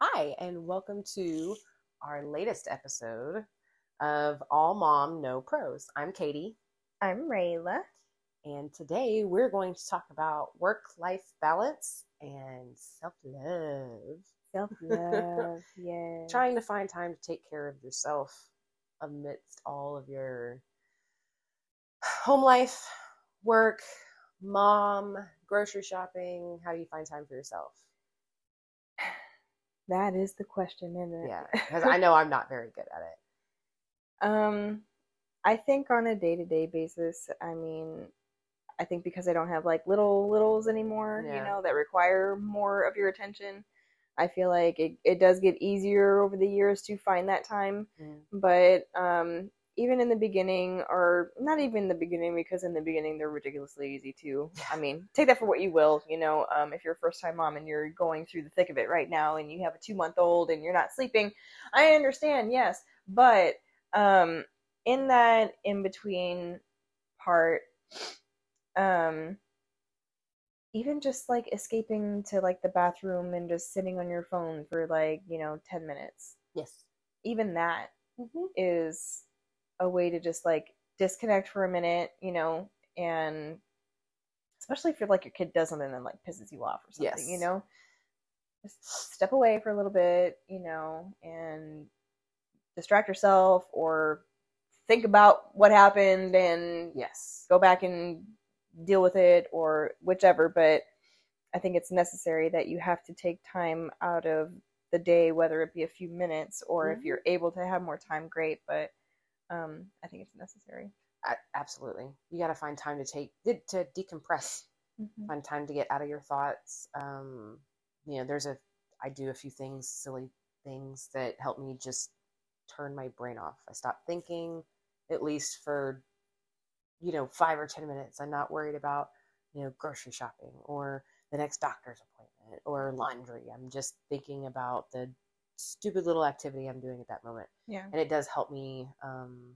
Hi, and welcome to our latest episode of All Mom No Pros. I'm Katie, I'm Rayla. and today we're going to talk about work life balance and self love. Self love, yeah. Trying to find time to take care of yourself amidst all of your home life, work, mom, grocery shopping. How do you find time for yourself? That is the question, isn't it? Yeah, because I know I'm not very good at it. um, I think on a day to day basis, I mean, I think because I don't have like little littles anymore, Yeah. you know, that require more of your attention. I feel like it, it does get easier over the years to find that time. Mm. But um, even in the beginning, or not even in the beginning, because in the beginning they're ridiculously easy too. I mean, take that for what you will. You know, um, if you're a first time mom and you're going through the thick of it right now, and you have a two month old and you're not sleeping, I understand, yes. But um, in that in between part, um, even just like escaping to like the bathroom and just sitting on your phone for like you know 10 minutes Yes. even that Mm-hmm. is a way to just like disconnect for a minute, you know, and especially if you're like your kid does something that like pisses you off or something, Yes. you know, just step away for a little bit, you know, and distract yourself or think about what happened and Yes. go back and deal with it or whichever. But I think it's necessary that you have to take time out of the day, whether it be a few minutes or if Mhm. you're able to have more time, great. But um, I think it's necessary. Absolutely. You got to find time to take to decompress. Find time to get out of your thoughts. Um, you know, there's a I do a few things, silly things that help me just turn my brain off. I stop thinking, at least for you know five or ten minutes. I'm not worried about you know grocery shopping or the next doctor's appointment or laundry. I'm just thinking about the stupid little activity I'm doing at that moment Yeah. and it does help me um,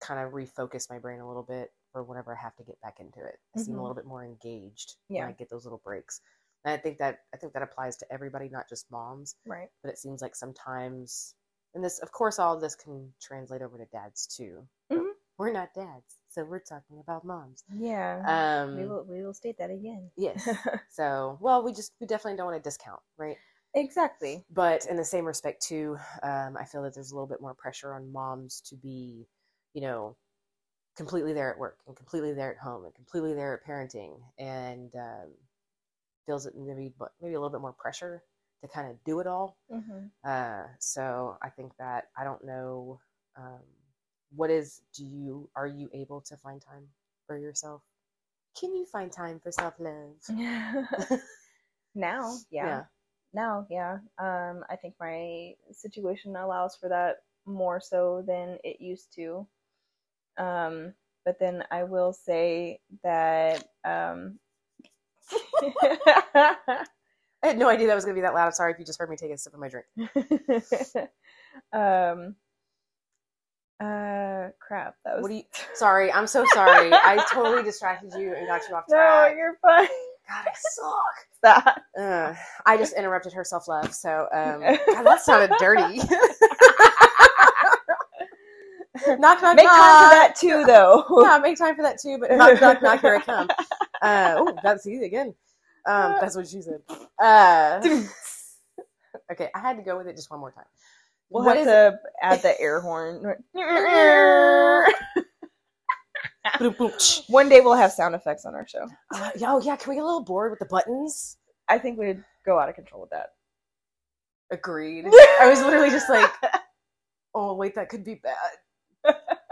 kind of refocus my brain a little bit for whenever I have to get back into it. I seem a Mhm. little bit more engaged Yeah. when I get those little breaks. And I think that I think that applies to everybody, not just moms. Right. But it seems like sometimes, and this, of course, all of this can translate over to dads too. Mhm. We're not dads, so we're talking about moms. Yeah. Um, we will. We will state that again. yes. so, well, we just we definitely don't want to discount, right? Exactly. but in the same respect too um, i feel that there's a little bit more pressure on moms to be you know completely there at work and completely there at home and completely there at parenting and um, feels that maybe but maybe a little bit more pressure to kind of do it all. Hmm uh, so i think that i don't know um, what is do you are you able to find time for yourself? Can you find time for self-love? Now, yeah. Now, yeah. Um, I think my situation allows for that more so than it used to. Um, but then I will say that um, i had no idea that was going to be that loud i'm sorry if you just heard me take a sip of my drink um, uh, crap. That was What do you? Sorry, I'm so sorry. I totally distracted you and got you off track. no, you're fine. God, I suck. Stop. Ugh, I just interrupted her self love. So, um, God, that sounded dirty. knock, knock, Make knock. time for that too, though. Yeah, make time for that too. But knock, knock, knock. Here I come. Uh, oh, that's easy again. Um, that's what she said. Uh, okay, I had to go with it just one more time. We'll What have to add the air horn. Boom, boom, tsh. One day we'll have sound effects on our show. Uh, oh yeah, can we get a little bored with the buttons? I think we'd go out of control with that. Agreed. I was literally just like, oh wait, that could be bad.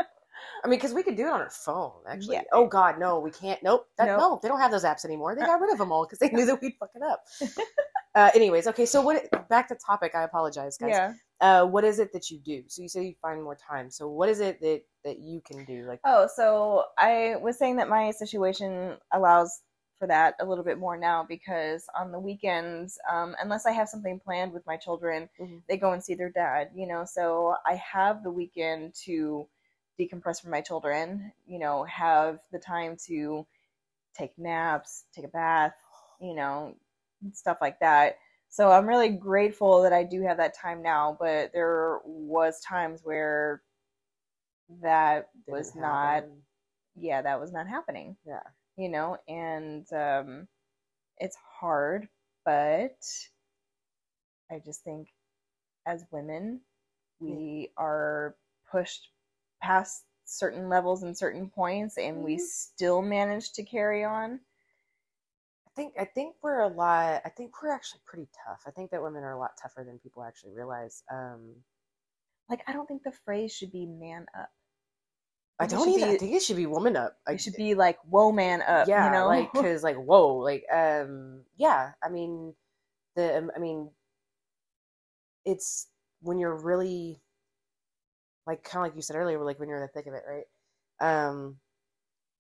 I mean, because we could do it on our phone, actually. Yeah. Oh God, no, we can't. Nope. That, Nope. No, they don't have those apps anymore. They got rid of them all because they knew that we'd fuck it up. uh, anyways, okay. So what? Back to topic. I apologize, guys. Yeah. Uh, what is it that you do? So you say you find more time. So what is it that that you can do? Like, Oh, so I was saying that my situation allows for that a little bit more now because on the weekends, um, unless I have something planned with my children, Mhm. they go and see their dad, you know. So I have the weekend to decompress from my children, you know, have the time to take naps, take a bath, you know, stuff like that. So I'm really grateful that I do have that time now, but there was times where that Didn't was not happen. yeah, that was not happening. Yeah. You know, and um it's hard, but I just think as women, we are pushed past certain levels and certain points and we Mhm. still manage to carry on. I think I think we're a lot. I think we're actually pretty tough. I think that women are a lot tougher than people actually realize. Um, Like I don't think the phrase should be man up. I don't either. I think it should be woman up. I It should be like whoa man up, yeah, you know? like because like whoa, like um, yeah. I mean, the um, I mean, it's when you're really like kind of like you said earlier, like when you're in the thick of it, right? Um,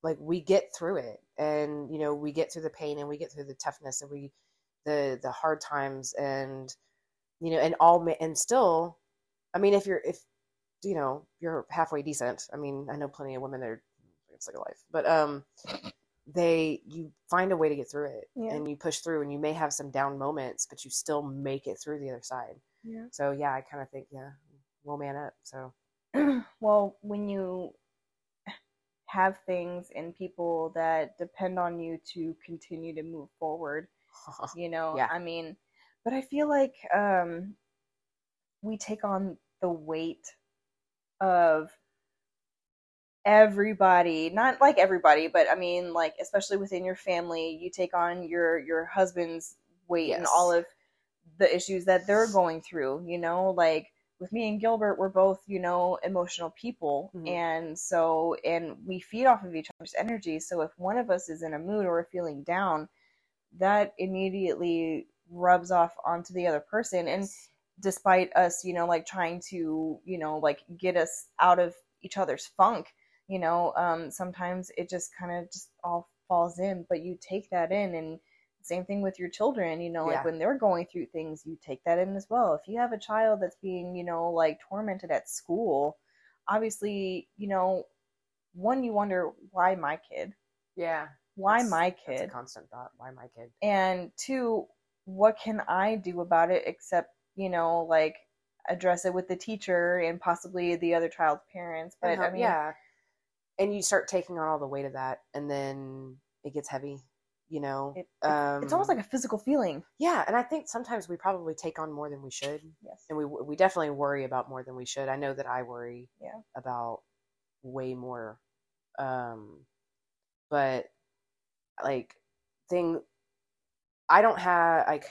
like we get through it, and you know we get through the pain, and we get through the toughness, and we the the hard times, and you know, and all and still, I mean, if you're if you know you're halfway decent, I mean, I know plenty of women that are it's like a life, but um, they you find a way to get through it, Yeah. and you push through, and you may have some down moments, but you still make it through the other side. yeah. So yeah, I kind of think yeah, we'll man up. So well, when you have things and people that depend on you to continue to move forward, you know, Yeah. I mean, but I feel like um we take on the weight of everybody, not like everybody, but I mean like especially within your family, you take on your your husband's weight and all of the issues that they're going through, you know, like with me and Gilbert, we're both, you know, emotional people. Mhm. And so, and we feed off of each other's energy. So if one of us is in a mood or feeling down, that immediately rubs off onto the other person. And despite us, you know, like trying to, you know, like get us out of each other's funk, you know, um, sometimes it just kind of just all falls in, but you take that in and same thing with your children, you know, like Yeah. when they're going through things, you take that in as well. If you have a child that's being, you know, like tormented at school, obviously, you know, one, you wonder why my kid? yeah, Why my kid? constant thought. Why my kid? and two what can i do about it except you know like address it with the teacher and possibly the other child's parents but i mean yeah, and you start taking on all the weight of that, and then it gets heavy. You know, it, it's, um, it's almost like a physical feeling yeah, and I think sometimes we probably take on more than we should, yes and we we definitely worry about more than we should. I know that I worry Yeah. about way more, um, but like thing, I don't have like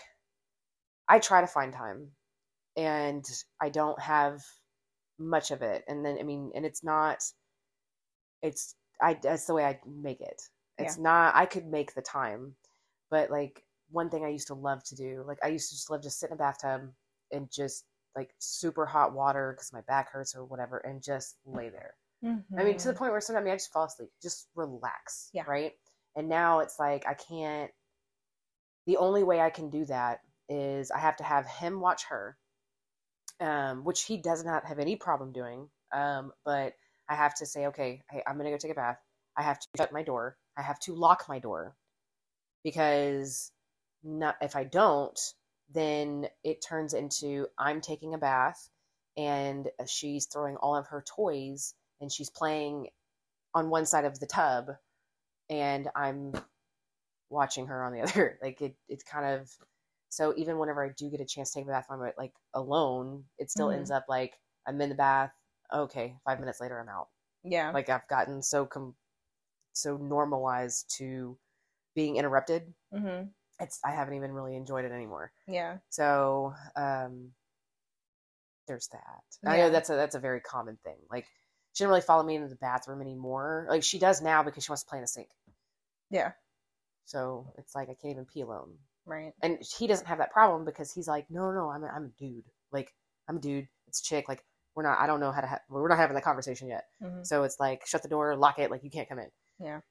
I try to find time, and I don't have much of it, and then I mean, and it's not, it's I that's the way I make it. It's not I could make the time, but like one thing I used to love to do, like I used to just love to sit in a bathtub and just like super hot water because my back hurts or whatever, and just lay there. I mean, to the Mhm. point where sometimes I just fall asleep, just relax. Yeah. Right. And now it's like I can't. The only way I can do that is I have to have him watch her, um, which he does not have any problem doing. Um, but I have to say, okay, hey, I'm gonna go take a bath. I have to shut my door. I have to lock my door because not if I don't, then it turns into I'm taking a bath and she's throwing all of her toys and she's playing on one side of the tub and I'm watching her on the other. Like it it's kind of so even whenever I do get a chance to take a bath I'm like alone, it still Mhm. ends up like I'm in the bath. Okay, five minutes later I'm out. yeah Like I've gotten so com- so normalized to being interrupted. hmm It's I haven't even really enjoyed it anymore. yeah So um, there's that. I know that's a that's a very common thing. Like she doesn't really follow me into the bathroom anymore. Like she does now because she wants to play in the sink. yeah So it's like I can't even pee alone. right And he doesn't have that problem because he's like, no, no, I'm a, I'm a dude. Like I'm a dude. It's a chick. Like we're not. I don't know how to. Ha- we're not having that conversation yet. hmm So it's like shut the door, lock it. Like you can't come in. Yeah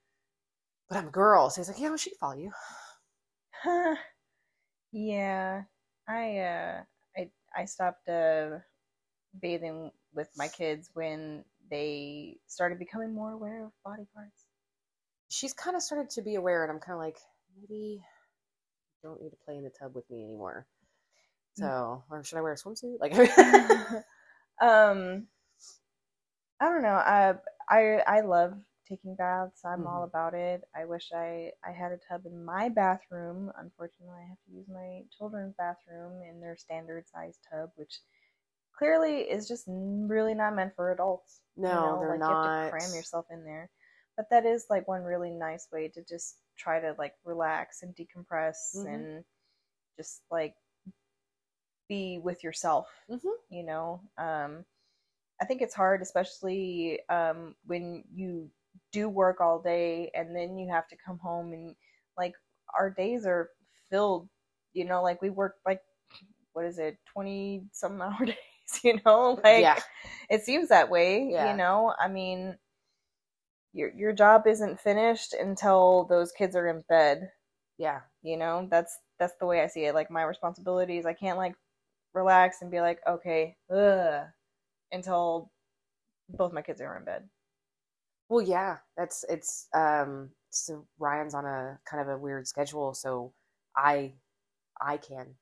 But I'm a girl, so he's like, yeah, well, she can follow you. yeah i uh i i stopped uh bathing with my kids when they started becoming more aware of body parts She's kind of started to be aware, and I'm kind of like, maybe you don't need to play in the tub with me anymore. So, or should I wear a swimsuit? Like, um, I don't know. I I I love taking baths. I'm Mm-hmm. all about it. I wish I I had a tub in my bathroom. Unfortunately, I have to use my children's bathroom in their standard size tub, which clearly is just really not meant for adults. you no, know, they're like You have not. to cram yourself in there. But that is like one really nice way to just try to like relax and decompress Mhm. and just like be with yourself Mhm. you know um i think it's hard especially um when you do work all day and then you have to come home and like our days are filled you know like we work like what is it 20 some hour days you know? Like yeah, it seems that way Yeah. you know? I mean your your job isn't finished until those kids are in bed. Yeah, you know? That's that's the way i see it. Like my responsibilities i can't like relax and be like okay ugh, until both my kids are in bed Well, yeah, that's it's. Um, so Ryan's on a kind of a weird schedule, so I, I can,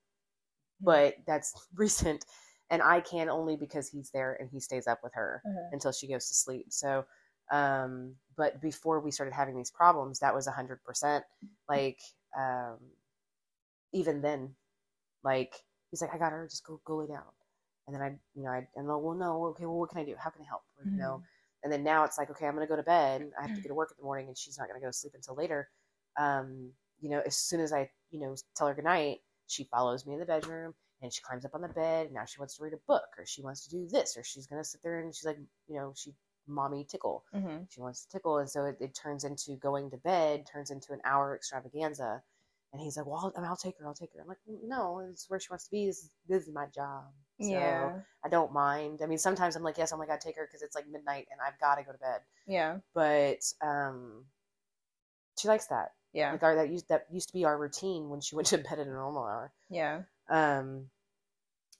but that's recent, and I can only because he's there and he stays up with her until she goes to sleep. So, um, but before we started having these problems, that was a hundred percent. Like, um, even then, like he's like, I got her, just go go lay down, and then I, you know, I, and I'm like, well, no, okay, well, what can I do? How can I help? Or, You know, and then now it's like, okay, I'm gonna go to bed. I have to go to work in the morning, and she's not gonna go to sleep until later. Um, you know, as soon as I, you know, tell her goodnight, she follows me in the bedroom and she climbs up on the bed. And now she wants to read a book, or she wants to do this, or she's gonna sit there and she's like, you know, she mommy tickle. mm-hmm. She wants to tickle, and so it, it turns into going to bed, turns into an hour extravaganza. And he's like, "Well, I'll, I'll take her. I'll take her." I'm like, "No, it's where she wants to be. This, is- this is my job." So yeah I don't mind. I mean, sometimes I'm like, "Yes, oh my god, take her," because it's like midnight and I've got to go to bed. yeah But um, she likes that. yeah Like our that used that used to be our routine when she went to bed at a normal hour. yeah Um,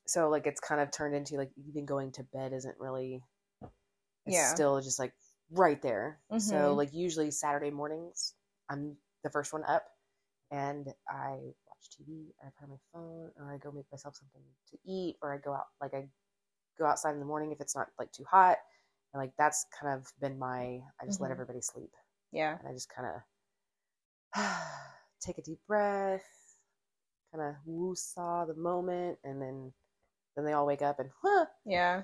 so like it's kind of turned into like even going to bed isn't really. It's Yeah. still just like right there. So Mhm. like usually Saturday mornings, I'm the first one up, and I watch TV, or I put on my phone, or I go make myself something to eat, or I go out like I go outside in the morning if it's not like too hot, and like that's kind of been my. I just let Mhm. everybody sleep, yeah and I just kind of take a deep breath, kind of woo-saw the moment, and then then they all wake up and huh, yeah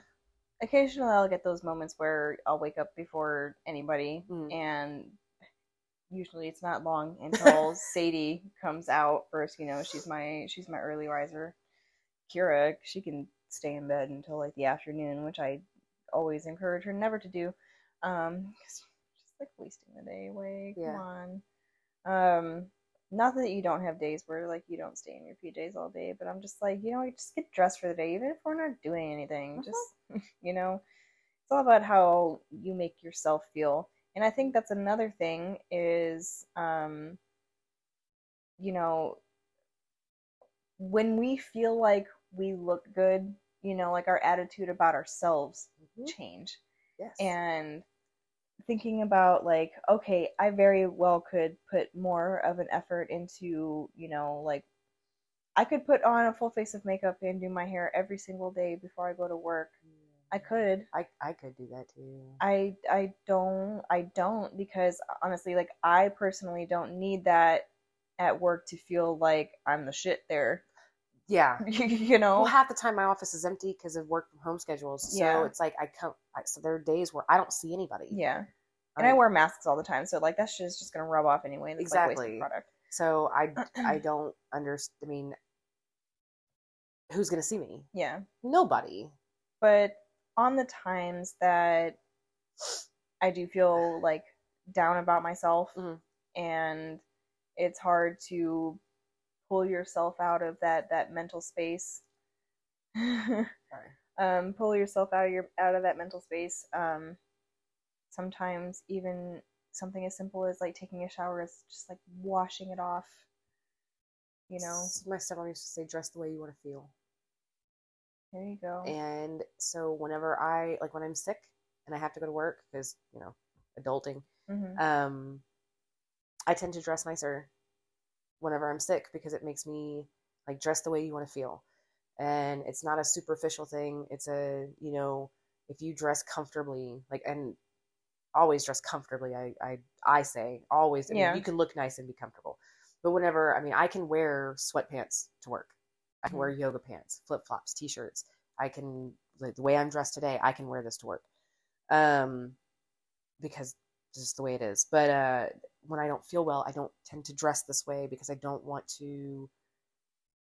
occasionally i'll get those moments where i'll wake up before anybody Mm. and usually it's not long until sadie comes out first you know she's my she's my early riser kira she can stay in bed until like the afternoon which i always encourage her never to do um just like wasting the day away come Yeah. on um not that you don't have days where like you don't stay in your PJs all day, but I'm just like, you know, just get dressed for the day, even if we're not doing anything. Mhm. Just you know, it's all about how you make yourself feel. And I think that's another thing is um you know when we feel like we look good, you know, like our attitude about ourselves Mhm. change. Yes, and thinking about like okay i very well could put more of an effort into you know like i could put on a full face of makeup and do my hair every single day before i go to work i could I I could do that too. i i don't i don't because honestly like i personally don't need that at work to feel like i'm the shit there yeah. you know Well, half the time my office is empty because of work from home schedules. So Yeah. it's like I come. I- So there are days where I don't see anybody. yeah and i Um, wear masks all the time so like that shit is just gonna rub off anyway and it's like wasted Exactly. product So I I don't understand. I mean, who's gonna see me? yeah Nobody. but on the times that I do feel like down about myself Mhm. and it's hard to pull yourself out of that that mental space um pull yourself out of your out of that mental space um sometimes even something as simple as like taking a shower is just like washing it off you know my stepmom used to say, "Dress the way you want to feel." There you go And so whenever I like when I'm sick and I have to go to work because you know adulting, hmm um, I tend to dress nicer whenever I'm sick because it makes me like dress the way you want to feel. and it's not a superficial thing. It's a you know if you dress comfortably, like and always dress comfortably. I I I say always. I mean, Yeah. you can look nice and be comfortable, but whenever I mean, I can wear sweatpants to work. I can wear yoga pants, flip flops, t shirts. I can like the way I'm dressed today. I can wear this to work, um, because this is the way it is. But uh, when I don't feel well, I don't tend to dress this way because I don't want to.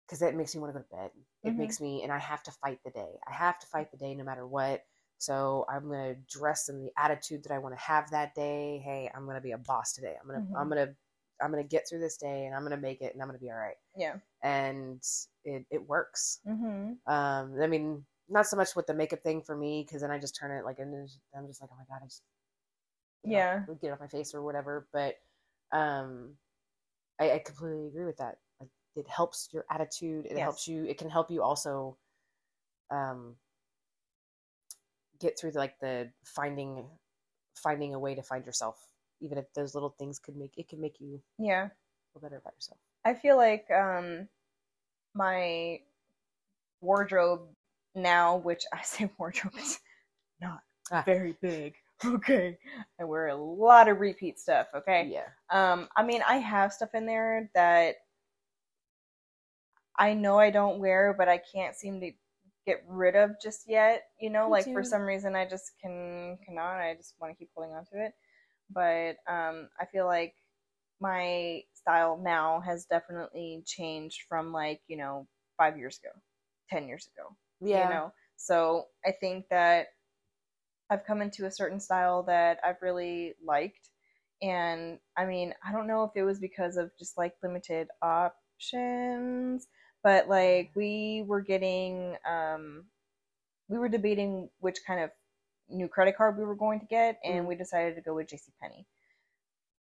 Because that makes me want to go to bed. It Mhm. makes me, and I have to fight the day. I have to fight the day no matter what. So I'm gonna dress in the attitude that I want to have that day. Hey, I'm gonna be a boss today. I'm gonna, Mhm. I'm gonna, I'm gonna get through this day, and I'm gonna make it, and I'm gonna be all right. Yeah. And it, it works. Mm-hmm. Um, I mean, not so much with the makeup thing for me, because then I just turn it like, and I'm just like, oh my god, I just, you know, Yeah. get it off my face or whatever. But um, I, I completely agree with that. Like, it helps your attitude. It Yes. helps you. It can help you also, um, get through the, like the finding, finding a way to find yourself. Even if those little things could make it can make you Yeah. feel better about yourself. I feel like um my wardrobe now, which I say wardrobe is not Ah. very big. Okay. I wear a lot of repeat stuff, okay? Yeah. Um I mean, I have stuff in there that I know I don't wear, but I can't seem to get rid of just yet. You know, Me like for some reason I just can cannot. I just want to keep holding on to it. But um I feel like my style now has definitely changed from like, you know, five years ago, ten years ago Yeah. you know so i think that i've come into a certain style that i've really liked and i mean i don't know if it was because of just like limited options but like we were getting um we were debating which kind of new credit card we were going to get and Mhm. we decided to go with jcpenney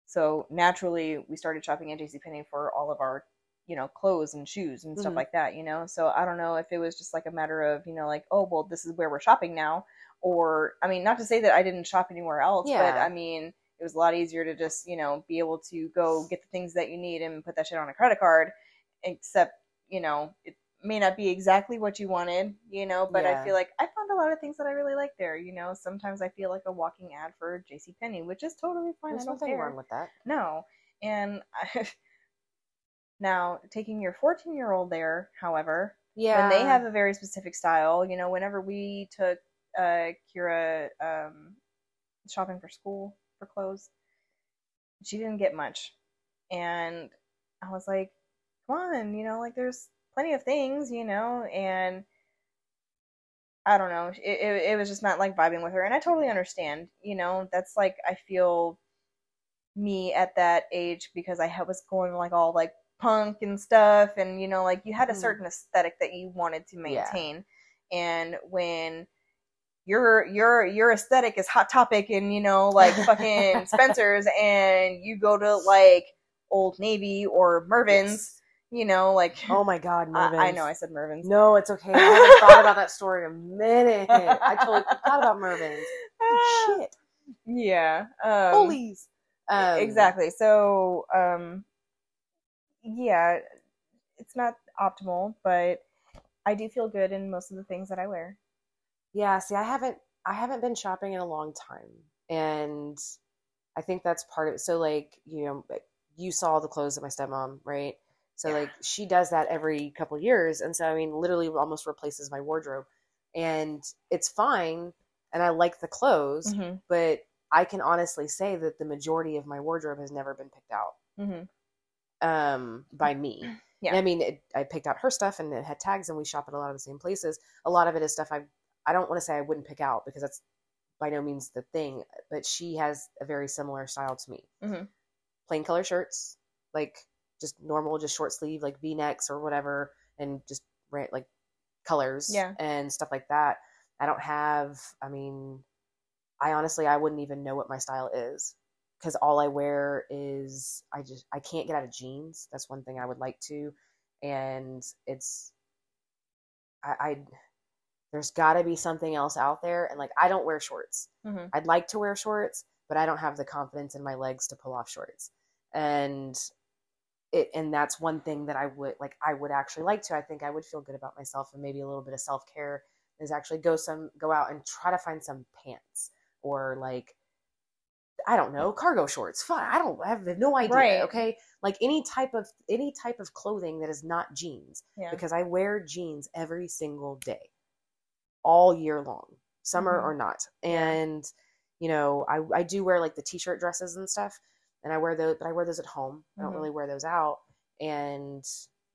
so naturally we started shopping at jcpenney for all of our you know clothes and shoes and stuff Mhm. like that you know so i don't know if it was just like a matter of you know like oh well this is where we're shopping now or i mean not to say that i didn't shop anywhere else but i mean it was a lot easier to just you know be able to go get the things that you need and put that shit on a credit card except you know it may not be exactly what you wanted you know but Yeah. i feel like i found a lot of things that i really like there you know sometimes i feel like a walking ad for J.C. Penney, which is totally fine There's i don't nothing care wrong with that. no. And I, now taking your 14 year old there, however, Yeah. when they have a very specific style, you know, whenever we took uh, Kira um, shopping for school for clothes, she didn't get much. And I was like, come on, you know, like there's plenty of things, you know, and I don't know. It, it, it was just not like vibing with her. And I totally understand, you know, that's like, I feel me at that age because I was going like all like punk and stuff. And, you know, like you had a Mm. certain aesthetic that you wanted to Yeah. maintain. And when your your your aesthetic is hot topic and you know like fucking Spencer's and you go to like Old Navy or Mervyn's, Yes. You know, like Oh my God, I, I know I said Mervyn's. No, it's okay. I haven't thought about that story in a minute. I totally forgot about Mervyn's. Shit. Yeah. Um, Foley's. Um, exactly. So, um, yeah, it's not optimal, but I do feel good in most of the things that I wear. Yeah. See, I haven't. I haven't been shopping in a long time, and I think that's part of it. So, like, you know, you saw the clothes of my stepmom, right? So, Yeah. like, she does that every couple years, and so I mean, literally, almost replaces my wardrobe, and it's fine, and I like the clothes, Mm-hmm. but I can honestly say that the majority of my wardrobe has never been picked out. Mm-hmm. um, by me. Yeah. And I mean, it, I picked out her stuff and it had tags, and we shop at a lot of the same places. A lot of it is stuff I I don't want to say I wouldn't pick out because that's by no means the thing. But she has a very similar style to me. Mhm. Plain color shirts, like just normal, just short sleeve, like V necks or whatever, and just ra- like colors Yeah. and stuff like that. I don't have. I mean, I honestly I wouldn't even know what my style is because all I wear is I just I can't get out of jeans. That's one thing I would like to, and it's I, I there's got to be something else out there. And like I don't wear shorts. Mhm. I'd like to wear shorts, but I don't have the confidence in my legs to pull off shorts. And it and that's one thing that I would like I would actually like to. I think I would feel good about myself and maybe a little bit of self-care is actually go some go out and try to find some pants or like I don't know, cargo shorts. Fine. I don't I have no idea. Right. Okay. Like any type of any type of clothing that is not jeans. Yeah. Because I wear jeans every single day. All year long. Summer Mhm. or not. And you know, I, I do wear like the t-shirt dresses and stuff and I wear those but I wear those at home. I don't Mhm. really wear those out. And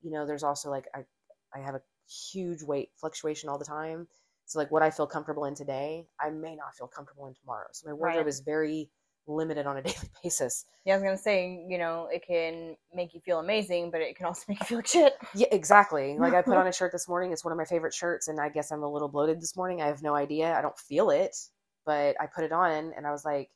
you know, there's also like I I have a huge weight fluctuation all the time. So like what I feel comfortable in today, I may not feel comfortable in tomorrow. So my wardrobe Right. is very limited on a daily basis. Yeah, I was gonna say, you know, it can make you feel amazing, but it can also make you feel like shit. Yeah, exactly. Like I put on a shirt this morning. It's one of my favorite shirts, and I guess I'm a little bloated this morning. I have no idea. I don't feel it, but I put it on, and I was like,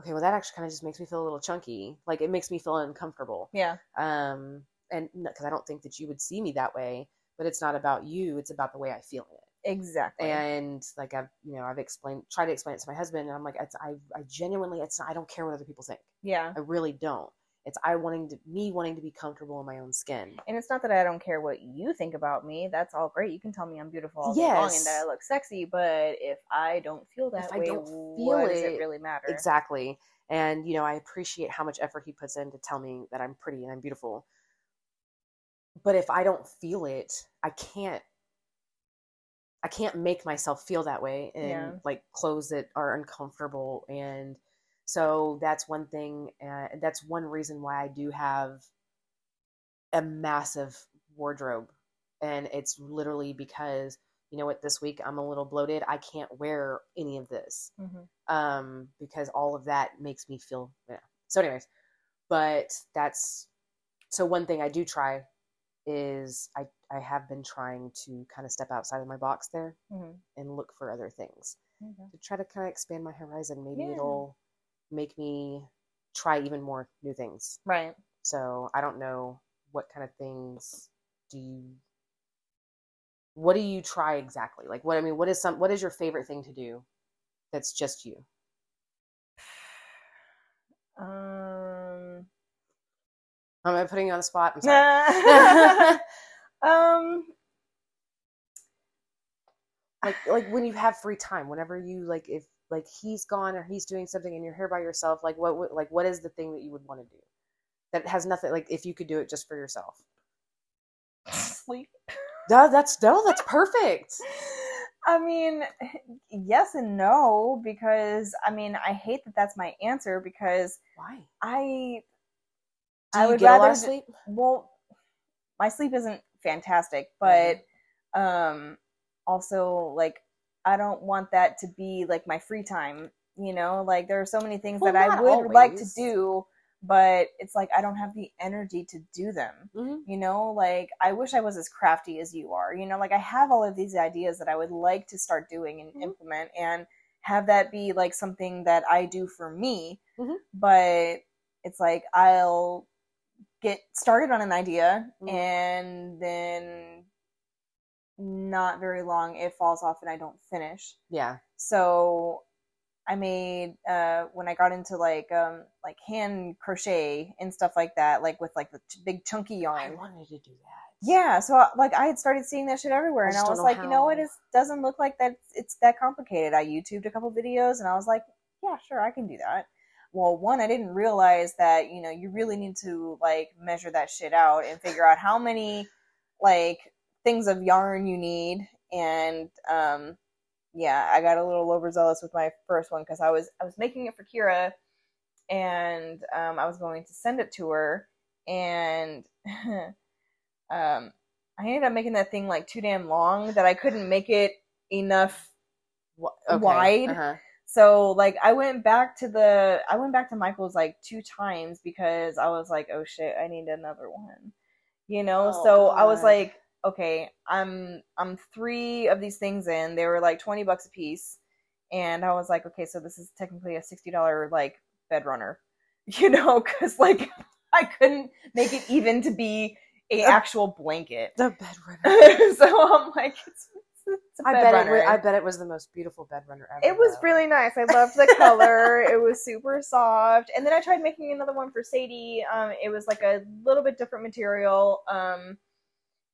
okay, well, that actually kind of just makes me feel a little chunky. Like it makes me feel uncomfortable. Yeah. Um, and because I don't think that you would see me that way, but it's not about you. It's about the way I feel in it. Exactly. And like I've, you know, I've explained, tried to explain it to my husband, and I'm like, it's, I, I genuinely, it's, I don't care what other people think. yeah. I really don't. It's I wanting to, me wanting to be comfortable in my own skin. And it's not that I don't care what you think about me. That's all great. You can tell me I'm beautiful all day long Yes. and that I look sexy, but if I don't feel that If I way, don't feel what does it, it really matter? Exactly. And you know, I appreciate how much effort he puts in to tell me that I'm pretty and I'm beautiful. But if I don't feel it, I can't I can't make myself feel that way in Yeah. like clothes that are uncomfortable and so that's one thing uh, that's one reason why I do have a massive wardrobe and it's literally because you know what this week I'm a little bloated I can't wear any of this Mhm. um, because all of that makes me feel yeah. So, anyways, but that's so one thing I do try is I I have been trying to kind of step outside of my box there Mhm. and look for other things to try to kind of expand my horizon. Maybe Yeah. it'll make me try even more new things. Right. So I don't know what kind of things do you what do you try exactly? Like what I mean, what is some what is your favorite thing to do that's just you? Um. Am I putting you on the spot? I'm sorry. um. like like when you have free time, whenever you like if like he's gone or he's doing something and you're here by yourself, like what would like what is the thing that you would want to do? That has nothing like if you could do it just for yourself. Sleep. No, that's no, that's perfect. I mean, yes and no, because I mean, I hate that that's my answer because Why? I, I would get a lot rather sleep? well, my sleep isn't fantastic, but um, also like I don't want that to be like my free time. You know, like there are so many things Well, that I would like to do, but it's like I don't have the energy to do them. Mhm. You know, like I wish I was as crafty as you are. You know, like I have all of these ideas that I would like to start doing and Mhm. implement and have that be like something that I do for me. Mhm. But it's like I'll get started on an idea Mhm. and then not very long it falls off and I don't finish. Yeah. So I made uh when I got into like um like hand crochet and stuff like that, like with like the ch- big chunky yarn. I wanted to do that. Yeah, so uh, like I had started seeing that shit everywhere, I and I was like, you know what, it doesn't look like that. It's that complicated. I YouTubed a couple videos, and I was like, yeah, sure, I can do that. Well, one, I didn't realize that you know you really need to like measure that shit out and figure out how many like things of yarn you need, and um, yeah, I got a little overzealous with my first one because I was I was making it for Kira, and um, I was going to send it to her, and um, I ended up making that thing like too damn long that I couldn't make it enough. Wha- Wide. Uh-huh. So like I went back to the I went back to Michael's like two times because I was like, oh shit, I need another one. You know, Oh, so I was like, okay, I'm I'm three of these things in. They were like twenty bucks a piece, and I was like, okay, so this is technically a sixty dollar like bed runner, you know, because like I couldn't make it even to be a actual blanket. The bed runner. so I'm like, it's, I bet runner. it. Was, I bet it was the most beautiful bed runner ever. It was though. really nice. I loved the color. it was super soft. And then I tried making another one for Sadie. Um, it was like a little bit different material. Um,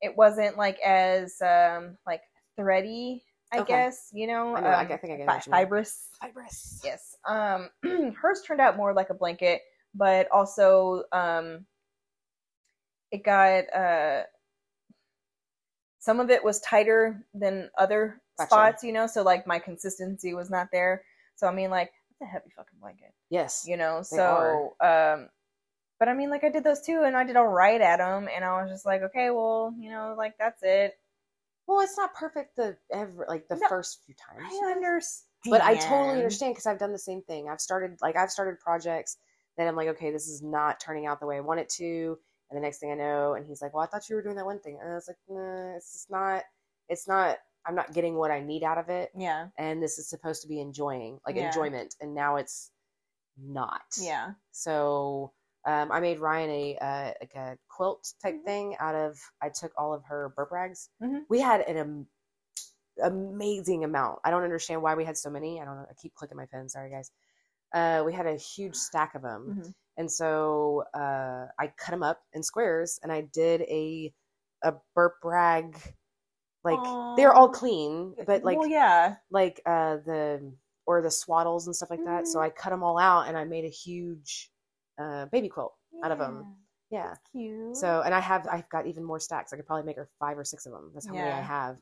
it wasn't like as um like thready, I Okay. guess. You know, I know, I um, think I get fi- what you mean. fibrous. fibrous. Yes. Um, hers turned out more like a blanket, but also um, it got uh, some of it was tighter than other Gotcha. spots, you know. So like my consistency was not there. So I mean, like it's a heavy fucking blanket, Yes. you know. They So um, but I mean, like I did those too, and I did all right at them, and I was just like, okay, well, you know, like that's it. Well, it's not perfect the ever like the No, first few times. I understand, but I totally understand because I've done the same thing. I've started like I've started projects that I'm like, okay, this is not turning out the way I want it to, and the next thing I know, and he's like, well, I thought you were doing that one thing, and I was like, nah, it's just not. It's not. I'm not getting what I need out of it, Yeah, and this is supposed to be enjoying, like Yeah. enjoyment, and now it's not. yeah, So um, I made Ryan a uh, like a quilt type Mhm. thing out of. I took all of her burp rags. Mhm. We had an am- amazing amount. I don't understand why we had so many. I don't know. I keep clicking my pen. Sorry, guys. Uh, we had a huge stack of them, Mhm. and so uh, I cut them up in squares, and I did a a burp rag. Like they're all clean, but like well, yeah, like uh the or the swaddles and stuff like that. So Mhm. I cut them all out and I made a huge uh baby quilt out of them. Yeah. That's cute. So and I have I've got even more stacks. I could probably make her five or six of them. That's how many I have.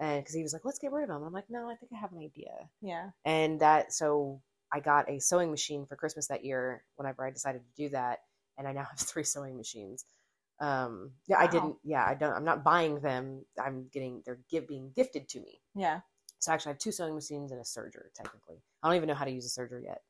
And because he was like, let's get rid of them. I'm like, no, I think I have an idea. yeah, And that so I got a sewing machine for Christmas that year. Whenever I decided to do that, and I now have three sewing machines. Um, yeah, I didn't. Yeah, I don't. I'm not buying them. I'm getting. They're give, being gifted to me. yeah. So actually, I have two sewing machines and a serger. Technically, I don't even know how to use a serger yet.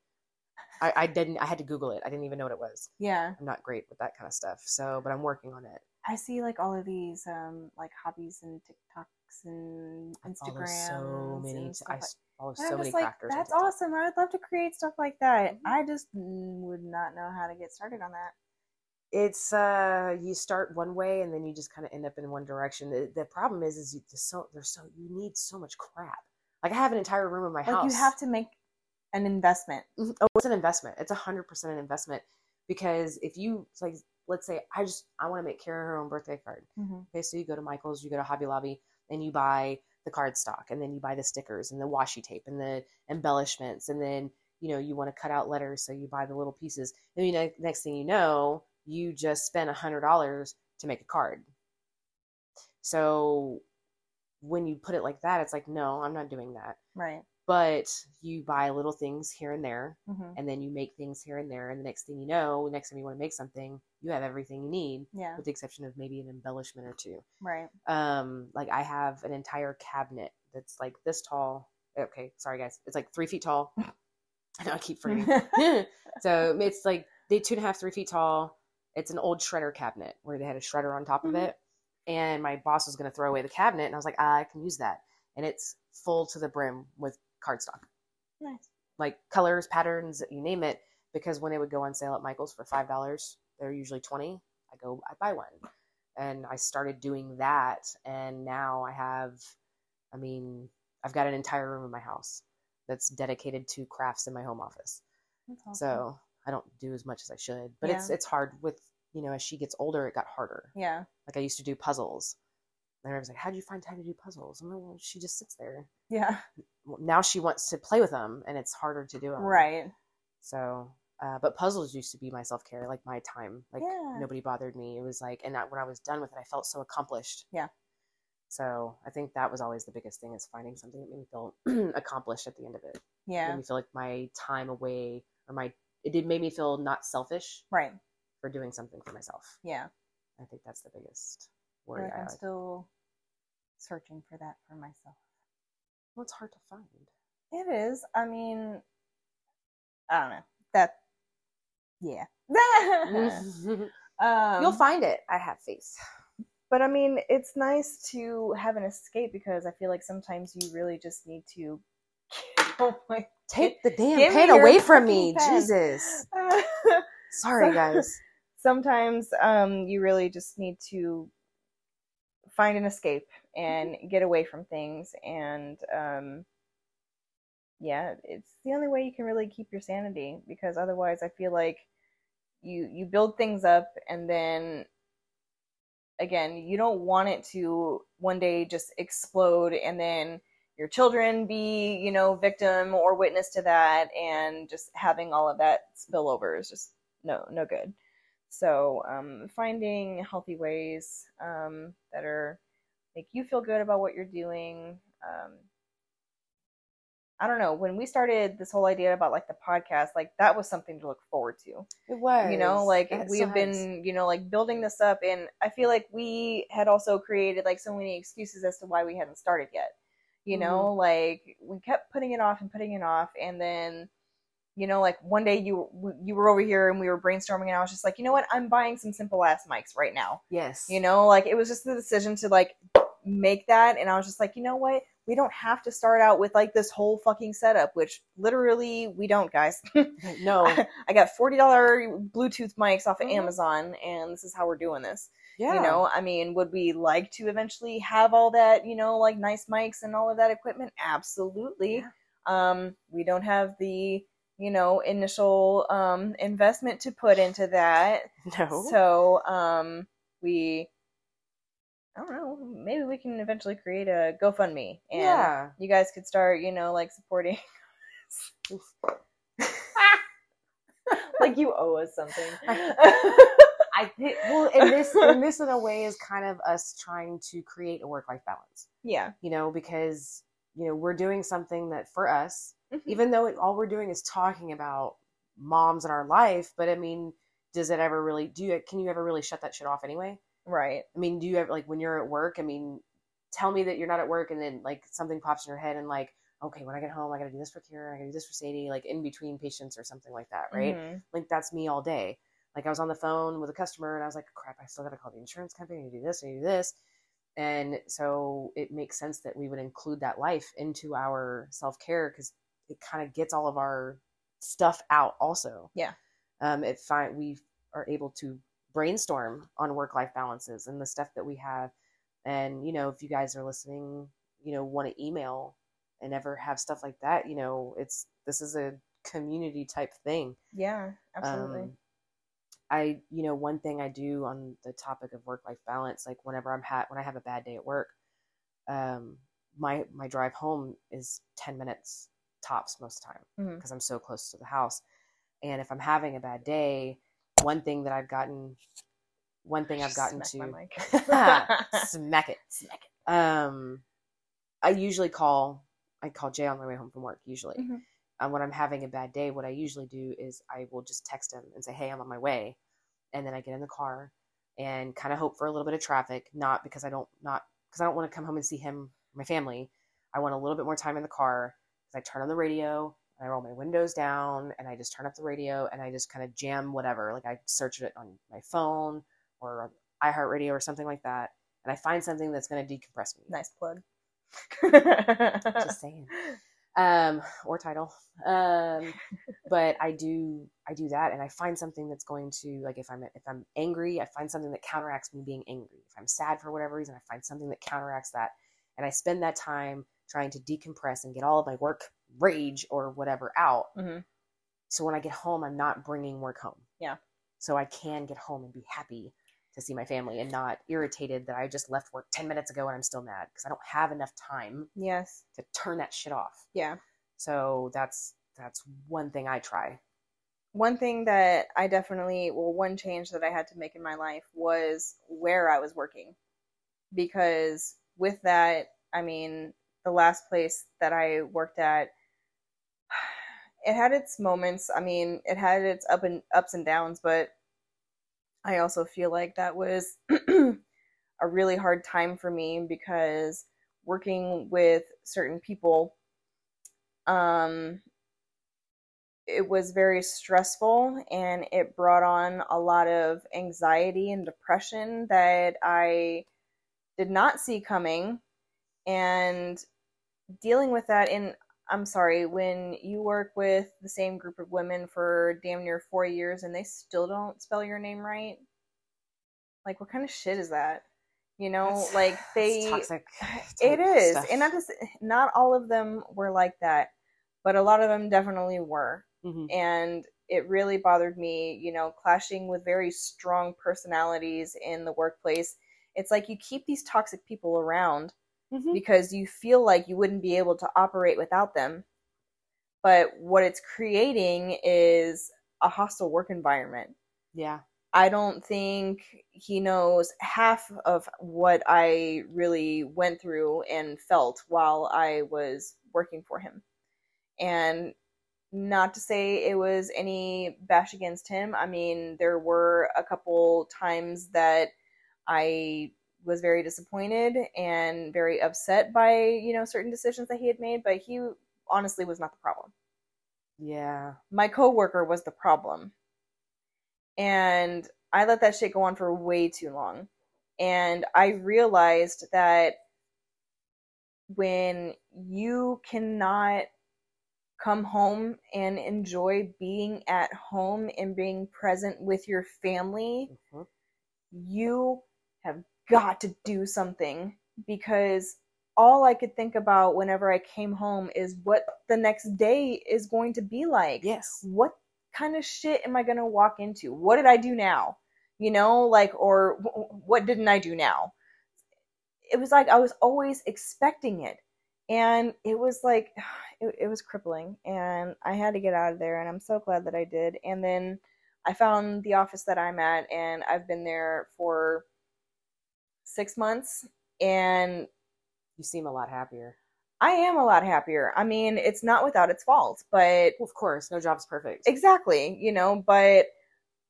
I, I didn't. I had to Google it. I didn't even know what it was. Yeah, I'm not great with that kind of stuff. So, but I'm working on it. I see like all of these um like hobbies and TikToks and I follow Instagrams. so many. and I follow so I'm many like, crafters. that's awesome. I'd love to create stuff like that. Mhm. I just mm, would not know how to get started on that. It's uh, you start one way and then you just kind of end up in one direction. The, the problem is, is you so there's so you need so much crap. Like I have an entire room in my Like house. you have to make an investment. Mhm. Oh, it's an investment. It's a hundred percent an investment because if you like, let's say I just I want to make Kara her own birthday card. Mm-hmm. Okay, so you go to Michael's, you go to Hobby Lobby, and you buy the card stock, and then you buy the stickers and the washi tape and the embellishments, and then you know you want to cut out letters, so you buy the little pieces. And you know, next thing you know, you just spent a hundred dollars to make a card. So when you put it like that, it's like, no, I'm not doing that. Right. But you buy little things here and there, Mm-hmm. and then you make things here and there, and the next thing you know, next time you want to make something, you have everything you need, Yeah. with the exception of maybe an embellishment or two Right. um like i have an entire cabinet that's like this tall okay sorry guys it's like three feet tall i know i keep forgetting so it's like they two and a half three feet tall it's an old shredder cabinet where they had a shredder on top Mhm. of it and my boss was going to throw away the cabinet and i was like ah, i can use that and it's full to the brim with cardstock nice. like colors patterns you name it because when it would go on sale at michael's for five dollars they're usually 20 i go i buy one and i started doing that and now i have i mean i've got an entire room in my house that's dedicated to crafts in my home office awesome. so i don't do as much as i should but it's it's hard with you know as she gets older it got harder yeah. like i used to do puzzles and everyone's like how do you find time to do puzzles i'm like well she just sits there Yeah. Now she wants to play with them and it's harder to do them Right. so, uh, but puzzles used to be my self care, like my time. Like Yeah. nobody bothered me. It was like, and I, when I was done with it, I felt so accomplished. Yeah. So I think that was always the biggest thing is finding something that made me feel accomplished at the end of it. Yeah. Made me feel like my time away or my it did made me feel not selfish Right. for doing something for myself. Yeah. I think that's the biggest I feel worry like I I'm still searching for that for myself. Well, it's hard to find. It is. I mean, I don't know. That. Yeah. um, You'll find it. I have faith. but I mean, it's nice to have an escape because I feel like sometimes you really just need to. oh my. Take the damn Give pen away from me, pen. Jesus. Sorry, guys. sometimes um, you really just need to find an escape and get away from things and um yeah it's the only way you can really keep your sanity because otherwise i feel like you you build things up and then again you don't want it to one day just explode and then your children be you know victim or witness to that and just having all of that spill over is just no no good so um, finding healthy ways um, that are make you feel good about what you're doing um, I don't know. When we started this whole idea about like the podcast, like that was something to look forward to. It was. You know, like It we have been, you know, like building this up and I feel like we had also created like so many excuses as to why we hadn't started yet. You know, like we kept putting it off and putting it off and then you know, like one day you you were over here and we were brainstorming and I was just like, "You know what? I'm buying some simple ass mics right now." Yes. You know, like it was just the decision to like make that and I was just like, "You know what? We don't have to start out with like this whole fucking setup, which literally we don't, guys." no. I got forty dollar Bluetooth mics off of Mhm. Amazon, and this is how we're doing this. Yeah. You know, I mean, would we like to eventually have all that, you know, like nice mics and all of that equipment? Absolutely. Yeah. Um, we don't have the, you know, initial um investment to put into that. No. So, um, we, I don't know, maybe we can eventually create a GoFundMe, and yeah. you guys could start, you know, like supporting. like you owe us something. I think well, and this and this in a way is kind of us trying to create a work life balance. yeah. You know, because you know we're doing something that for us, Mhm. even though it, all we're doing is talking about moms in our life, but I mean, does it ever really do? You, can you ever really shut that shit off anyway? Right. I mean, do you ever like when you're at work? I mean, tell me that you're not at work, and then like something pops in your head, and like, okay, when I get home, I got to do this for Kira, I got to do this for Sadie, like in between patients or something like that, right? Mhm. Like that's me all day. Like I was on the phone with a customer, and I was like, crap, I still got to call the insurance company, to do this, to do this, and so it makes sense that we would include that life into our self care because it kind of gets all of our stuff out also Yeah. um, it find we are able to brainstorm on work life balances and the stuff that we have and you know if you guys are listening you know want to email and ever have stuff like that you know it's this is a community type thing Yeah, absolutely. um, I, you know, one thing I do on the topic of work life balance, like whenever I'm ha- when I have a bad day at work, um, my my drive home is ten minutes tops most of the time because I'm so close to the house. And if I'm having a bad day, one thing that I've gotten, one thing I've gotten Smack to smack it. Smack it. Um, I usually call I call Jay on my way home from work usually. Mhm. Um, when I'm having a bad day, what I usually do is I will just text him and say, "Hey, I'm on my way," and then I get in the car and kind of hope for a little bit of traffic. Not because I don't not because I don't want to come home and see him, or my family. I want a little bit more time in the car. I turn on the radio, and I roll my windows down, and I just turn up the radio, and I just kind of jam whatever. Like I search it on my phone or iHeartRadio or something like that, and I find something that's going to decompress me. Nice plug. Just saying. Um, or title. Um, but I do I do that, and I find something that's going to like if I'm if I'm angry, I find something that counteracts me being angry. If I'm sad for whatever reason, I find something that counteracts that, and I spend that time trying to decompress and get all of my work rage or whatever out. Mhm. So when I get home, I'm not bringing work home. Yeah. So I can get home and be happy to see my family and not irritated that I just left work 10 minutes ago and I'm still mad because I don't have enough time Yes. to turn that shit off. Yeah. So that's that's one thing I try. One thing that I definitely, well, one change that I had to make in my life was where I was working. Because with that, I mean, the last place that I worked at, it had its moments. I mean, it had its up and ups and downs, but I also feel like that was a really hard time for me because working with certain people um it was very stressful and it brought on a lot of anxiety and depression that I did not see coming and dealing with that in I'm sorry when you work with the same group of women for damn near 4 years and they still don't spell your name right like what kind of shit is that You know, That's- like they toxic. it is stuff. and not just not all of them were like that but a lot of them definitely were Mhm. and it really bothered me you know clashing with very strong personalities in the workplace it's like you keep these toxic people around Mhm. because you feel like you wouldn't be able to operate without them but what it's creating is a hostile work environment Yeah. I don't think he knows half of what I really went through and felt while I was working for him. And not to say it was any bash against him. I mean, there were a couple times that I was very disappointed and very upset by, you know, certain decisions that he had made, but he honestly was not the problem Yeah. my coworker was the problem. And I let that shit go on for way too long. And I realized that when you cannot come home and enjoy being at home and being present with your family, Mhm. you have got to do something because all I could think about whenever I came home is what the next day is going to be like. Yes. What kind of shit am I going to walk into? What did I do now? You know, like, or wh- what didn't I do now? It was like I was always expecting it. And it was like, it, it was crippling. And I had to get out of there. And I'm so glad that I did. And then I found the office that I'm at, and I've been there for six months. And You seem a lot happier. I am a lot happier. I mean, it's not without its faults, but Well, of course, no job's perfect. exactly, you know, but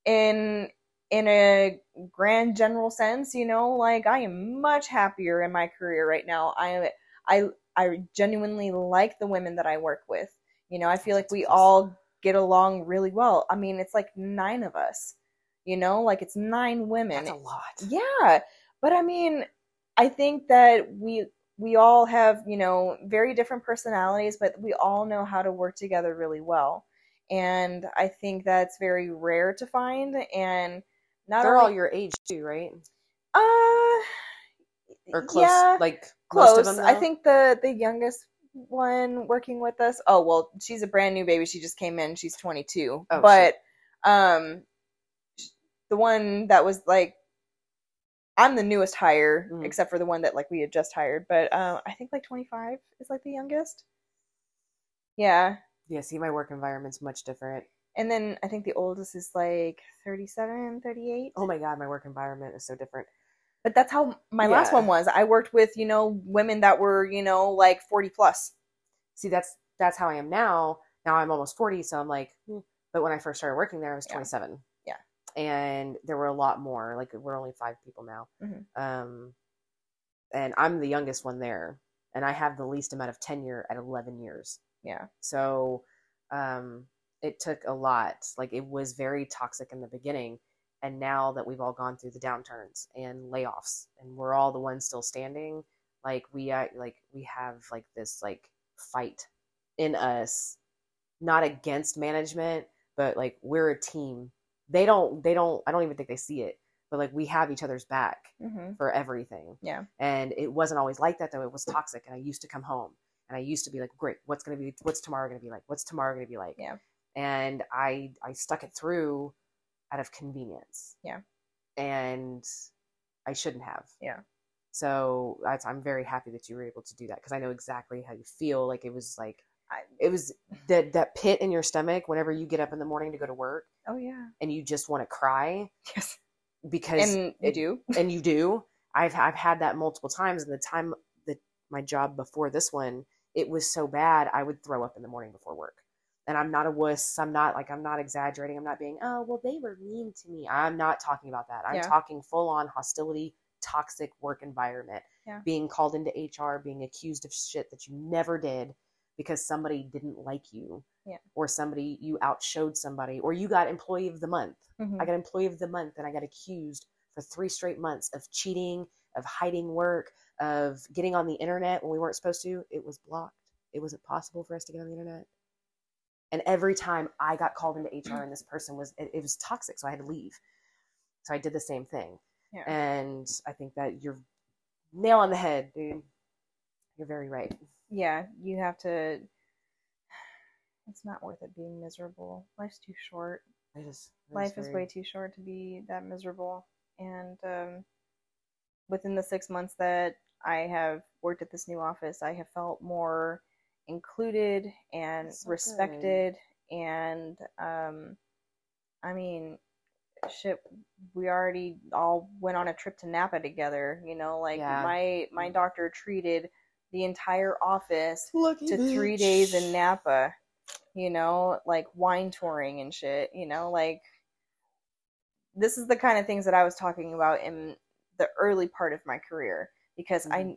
in in a grand general sense, you know, like I am much happier in my career right now. I I I genuinely like the women that I work with. You know, I feel like we all get along really well. I mean, it's like 9 of us. You know, like it's 9 women. That's a lot. Yeah, but I mean, I think that we we all have you know very different personalities, but we all know how to work together really well, and I think that's very rare to find. And not They're all your age too, right? uh Or close, yeah, like close. I think the the youngest one working with us. Oh well, she's a brand new baby. She just came in. She's 22. Oh, but um, the one that was like, I'm the newest hire, Mhm. except for the one that like we had just hired. But um, I think like 25 is like the youngest. Yeah, Yeah. See, my work environment's much different. and then I think the oldest is like 37, 38. Oh my god, my work environment is so different. But that's how my last one was. I worked with you know women that were you know like 40 plus. See, that's that's how I am now. Now I'm almost forty, so I'm like, hmm. but when I first started working there, I was 27. Yeah. And there were a lot more. Like we're only five people now. Mhm. Um, and I'm the youngest one there, and I have the least amount of tenure at 11 years. Yeah. So, um, it took a lot. Like it was very toxic in the beginning, and now that we've all gone through the downturns and layoffs, and we're all the ones still standing, like we uh, like we have like this like fight in us, not against management, but like we're a team. They don't. They don't. I don't even think they see it. But like we have each other's back Mm-hmm. for everything. Yeah. And it wasn't always like that though. It was toxic. And I used to come home and I used to be like, great, what's gonna be what's tomorrow gonna be like? What's tomorrow gonna be like? Yeah. And I I stuck it through out of convenience. Yeah. And I shouldn't have. Yeah. So that's, I'm very happy that you were able to do that because I know exactly how you feel. Like it was like I- it was that that pit in your stomach whenever you get up in the morning to go to work Oh yeah. and you just want to cry Yes. because And you do. and you do. I've I've had that multiple times. And the time that my job before this one, it was so bad I would throw up in the morning before work. And I'm not a wuss. I'm not like I'm not exaggerating. I'm not being oh well they were mean to me. I'm not talking about that. I'm Yeah. talking full on hostility, toxic work environment. Yeah. Being called into HR, being accused of shit that you never did because somebody didn't like you. Yeah. Or somebody you outshowed somebody, or you got employee of the month. Mhm. I got employee of the month and I got accused for three straight months of cheating, of hiding work, of getting on the internet when we weren't supposed to. It was blocked. It wasn't possible for us to get on the internet. And every time I got called into HR and this person was, it, it was toxic. So I had to leave. So I did the same thing. Yeah. And I think that you're nail on the head, dude. You're very right. Yeah, you have to. It's not worth it being miserable. Life's too short. It is. it Life is very- way too short to be that miserable. And um, within the six months that I have worked at this new office, I have felt more included and so good. respected. And um, I mean, shit, we already all went on a trip to Napa together. You know, like Yeah. my my doctor treated the entire office Lucky to three days in Napa, you know, like wine touring and shit, you know, like this is the kind of things that I was talking about in the early part of my career because I mm-hmm.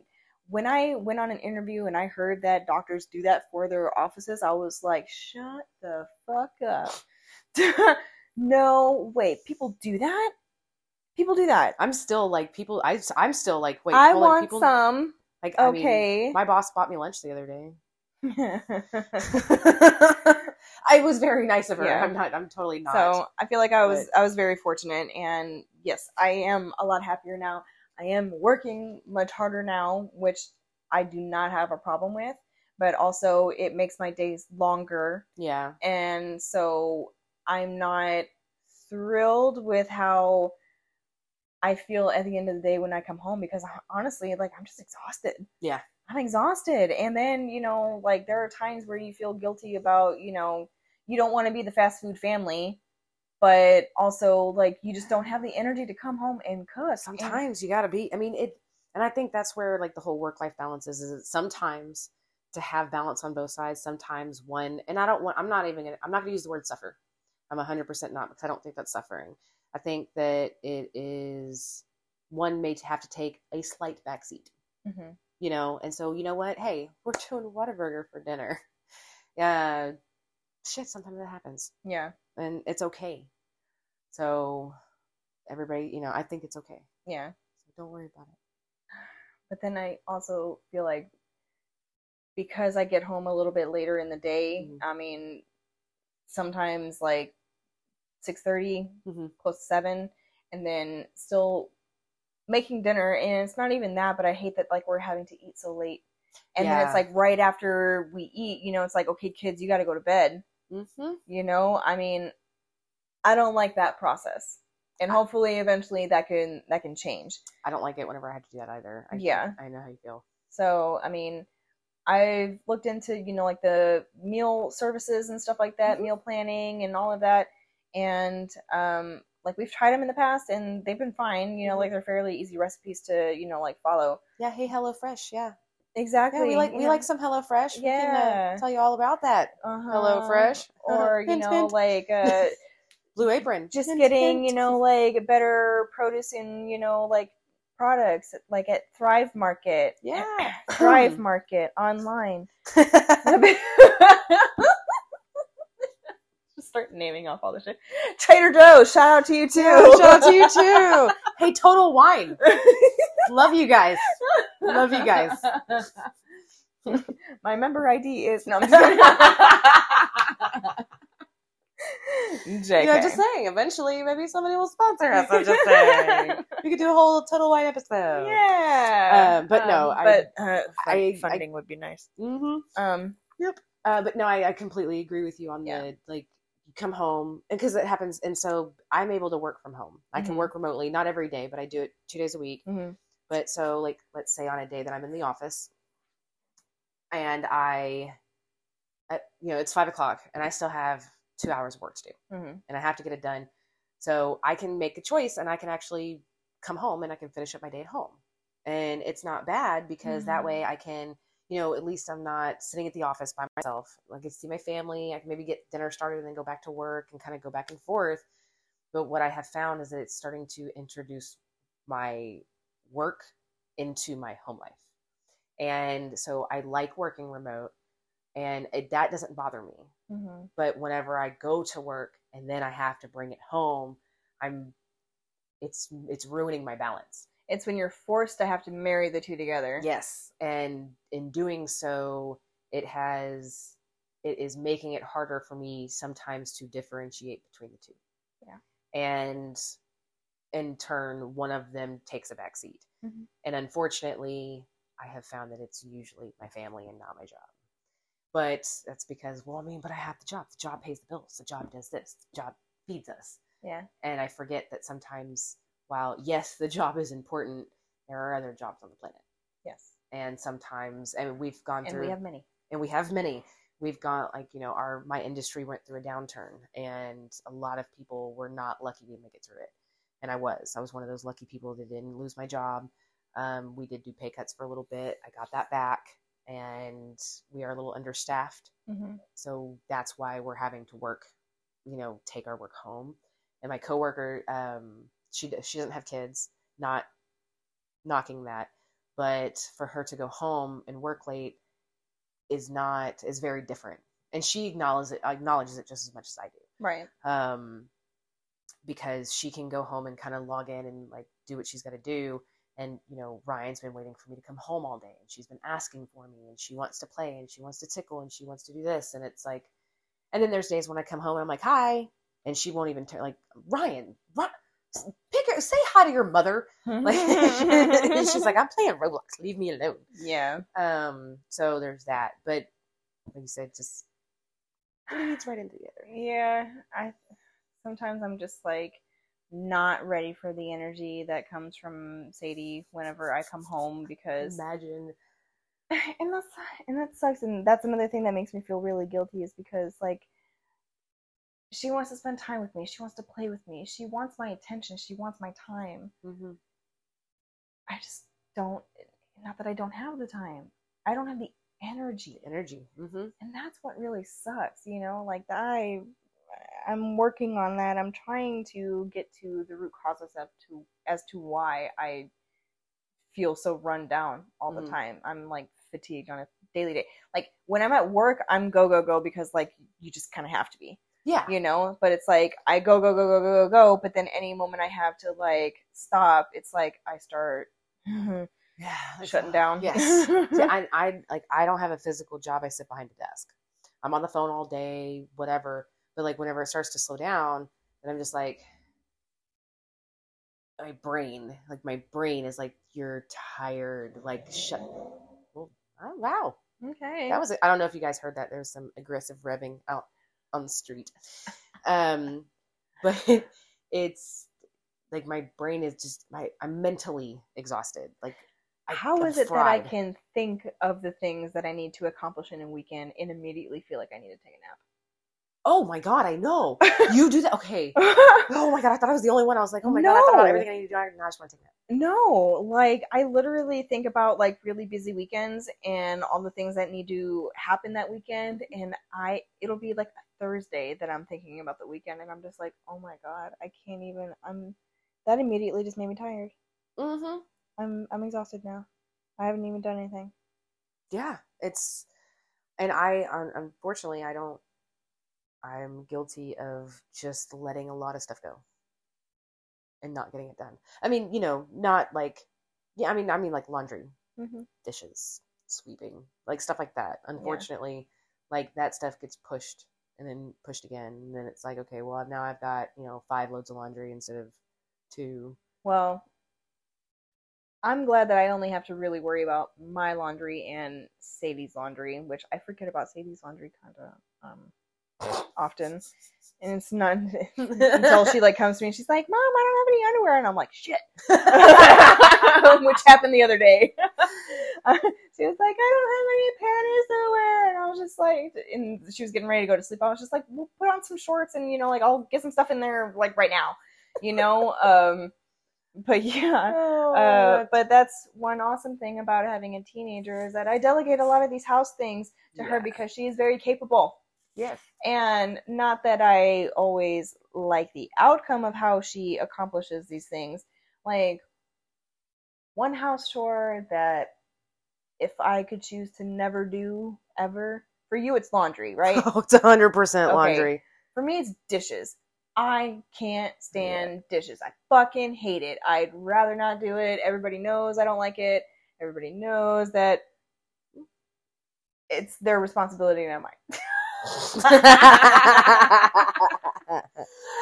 when I went on an interview and I heard that doctors do that for their offices, I was like, shut the fuck up. no, wait, people do that? People do that. I'm still like people. I I'm still like wait. I want people, some. Like I mean, Okay. my boss bought me lunch the other day. I was very nice of her. Yeah. I'm not. I'm totally not. So I feel like I was I was very fortunate, and yes, I am a lot happier now. I am working much harder now, which I do not have a problem with. But also, it makes my days longer, yeah, and so I'm not thrilled with how I feel at the end of the day when I come home because honestly, like I'm just exhausted. Yeah. I'm exhausted. And then, you know, like there are times where you feel guilty about, you know, you don't want to be the fast food family, but also like you just don't have the energy to come home and cook. And- sometimes you gotta be. I mean it, and I think that's where like the whole work life balance is. Is that sometimes to have balance on both sides. Sometimes one, and I don't want. I'm not even. Gonna, I'm not gonna use the word suffer. I'm 100 percent not because I don't think that's suffering. I think that it is one may have to take a slight backseat. Mhm. You know and so you know what hey we're doing whataburger for dinner yeah shit sometimes that happens Yeah. and it's okay so everybody you know i think it's okay Yeah. so don't worry about it But then I also feel like because I get home a little bit later in the day, Mhm. I mean, sometimes like 6:30, Mhm. close to 7, and then still making dinner and it's not even that, but I hate that like we're having to eat so late. And then it's like right after we eat, you know, it's like, okay, kids, you got to go to bed. mm-hmm. You know, I mean, I don't like that process. And hopefully eventually that can that can change. i don't like it whenever i have to do that either I, Yeah. i know how you feel So, I mean, I've looked into, you know, like the meal services and stuff like that, Mhm. meal planning and all of that. And, um, like we've tried them in the past and they've been fine, you know, Mhm. like they're fairly easy recipes to, you know, like follow. yeah hey hello fresh yeah Exactly. yeah we like we know. like some hello fresh we can Yeah. uh, tell you all about that uh-huh. Hello Fresh. Or, you Hint, know, hint. like, uh, blue apron just Hint, getting, you know, like better produce and, you know, like products like at Thrive Market. yeah Thrive Market online. Start naming off all the shit. Trader Joe's, shout out to you too. Shout out to you too. Hey, Total Wine. Love you guys. Love you guys. My member ID is no. JK. Know, just saying. Eventually, maybe somebody will sponsor us. I'm just saying. We could do a whole Total Wine episode. Yeah, Um, but no, I- but uh, I- I- funding would be nice. hmm Um, Uh, but no, I, I completely agree with you on Yeah. the like. Come home, and because it happens, and so I'm able to work from home. I can Mhm. work remotely, not every day, but I do it two days a week. mhm, But so, like, let's say on a day that I'm in the office, and I, you know, it's five o'clock, and I still have two hours of work to do. mhm. and I have to get it done. So I can make a choice and I can actually come home and I can finish up my day at home. And it's not bad because that way I can, you know, at least I'm not sitting at the office by myself. I can see my family. I can maybe get dinner started and then go back to work and kind of go back and forth. But what I have found is that it's starting to introduce my work into my home life. And so I like working remote and it, that doesn't bother me Mhm. but whenever I go to work and then I have to bring it home, I'm it's it's ruining my balance. It's when you're forced to have to marry the two together. Yes, and in doing so, it has it is making it harder for me sometimes to differentiate between the two. Yeah. And in turn, one of them takes a back seat. Mhm. And unfortunately, I have found that it's usually my family and not my job. But that's because, well, I mean, but I have the job. The job pays the bills. The job does this. The job feeds us. Yeah. And I forget that sometimes, while yes, the job is important, there are other jobs on the planet. Yes. And sometimes, and we've gone and through, we have many. and we have many. We've got like you know, our my industry went through a downturn, and a lot of people were not lucky to make it through it. And I was. I was one of those lucky people that didn't lose my job. Um, we did do pay cuts for a little bit. I got that back, and we are a little understaffed. Mm-hmm. So that's why we're having to work, you know, take our work home. And my coworker, um, she she doesn't have kids. Not knocking that, but for her to go home and work late is not is very different. And she acknowledges it acknowledges it just as much as I do. Right. Um, because she can go home and kind of log in and like do what she's got to do. And you know, Ryan's been waiting for me to come home all day, and she's been asking for me, and she wants to play, and she wants to tickle, and she wants to do this, and it's like, and then there's days when I come home and I'm like, hi, and she won't even turn like Ryan, run, pick her, say hi to your mother. Like she's like, I'm playing Roblox, leave me alone. yeah. Um, so there's that, but like you said, just leads right into the other. Yeah. I sometimes I'm just like not ready for the energy that comes from Sadie whenever I come home because Imagine and that's and that sucks and that's another thing that makes me feel really guilty is because like she wants to spend time with me. She wants to play with me. She wants my attention. She wants my time. Hmm i just don't not that i don't have the time. I don't have the energy. Energy. hmm and that's what really sucks you know? Like i i'm working on that. I'm trying to get to the root causes of to as to why i feel so run down all the Mhm. time. I'm like fatigued on a daily day. Like when i'm at work i'm go go go because like you just kind of have to be Yeah. you know but it's like i go go go go go go go but then any moment i have to like stop it's like i start Yeah. shutting down Yes. See, I, I like I don't have a physical job. I sit behind a desk. I'm on the phone all day, whatever. But like whenever it starts to slow down, then I'm just like my brain, like my brain is like you're tired. Like shut. Oh, wow, okay that was. I don't know if you guys heard that. There was some aggressive revving out on the street. Um, but it's like my brain is just my. I'm mentally exhausted. Like I, How I'm is it that I can think of the things that I need to accomplish in a weekend and immediately feel like I need to take a nap? Oh my god, I know. You do that. Okay. Oh my god, I thought I was the only one. I was like, oh my god, I thought about everything I need to do. I I just want to take that. no, like I literally think about like really busy weekends and all the things that need to happen that weekend and I it'll be like a Thursday that I'm thinking about the weekend and I'm just like, "Oh my god, I can't even I'm that immediately just made me tired. Mm-hmm. I'm I'm exhausted now. I haven't even done anything. Yeah, it's, and I unfortunately I don't. I'm guilty of just letting a lot of stuff go, and not getting it done. I mean, you know, not like, yeah. I mean, I mean like laundry, hmm dishes, sweeping, like stuff like that. Unfortunately, like that stuff gets pushed and then pushed again, and then it's like, okay, well now I've got you know five loads of laundry instead of two. Well, I'm glad that I only have to really worry about my laundry and Sadie's laundry, which I forget about Sadie's laundry kind of um, often. And it's not until she like comes to me and she's like, "Mom, I don't have any underwear," and I'm like, "Shit," which happened the other day. she was like, "I don't have any panties to wear," and I was just like, and she was getting ready to go to sleep. I was just like, we'll put on some shorts and you know, like I'll get some stuff in there like right now," you know. Um, but yeah. Oh, Uh, but that's one awesome thing about having a teenager is that I delegate a lot of these house things to her because she is very capable. yes. And not that I always like the outcome of how she accomplishes these things. Like one house chore that if I could choose to never do ever, for you it's laundry, right? Oh, it's hundred percent Okay. laundry. For me, it's dishes. I can't stand dishes. I fucking hate it. I'd rather not do it. Everybody knows I don't like it. Everybody knows that it's their responsibility, and not mine.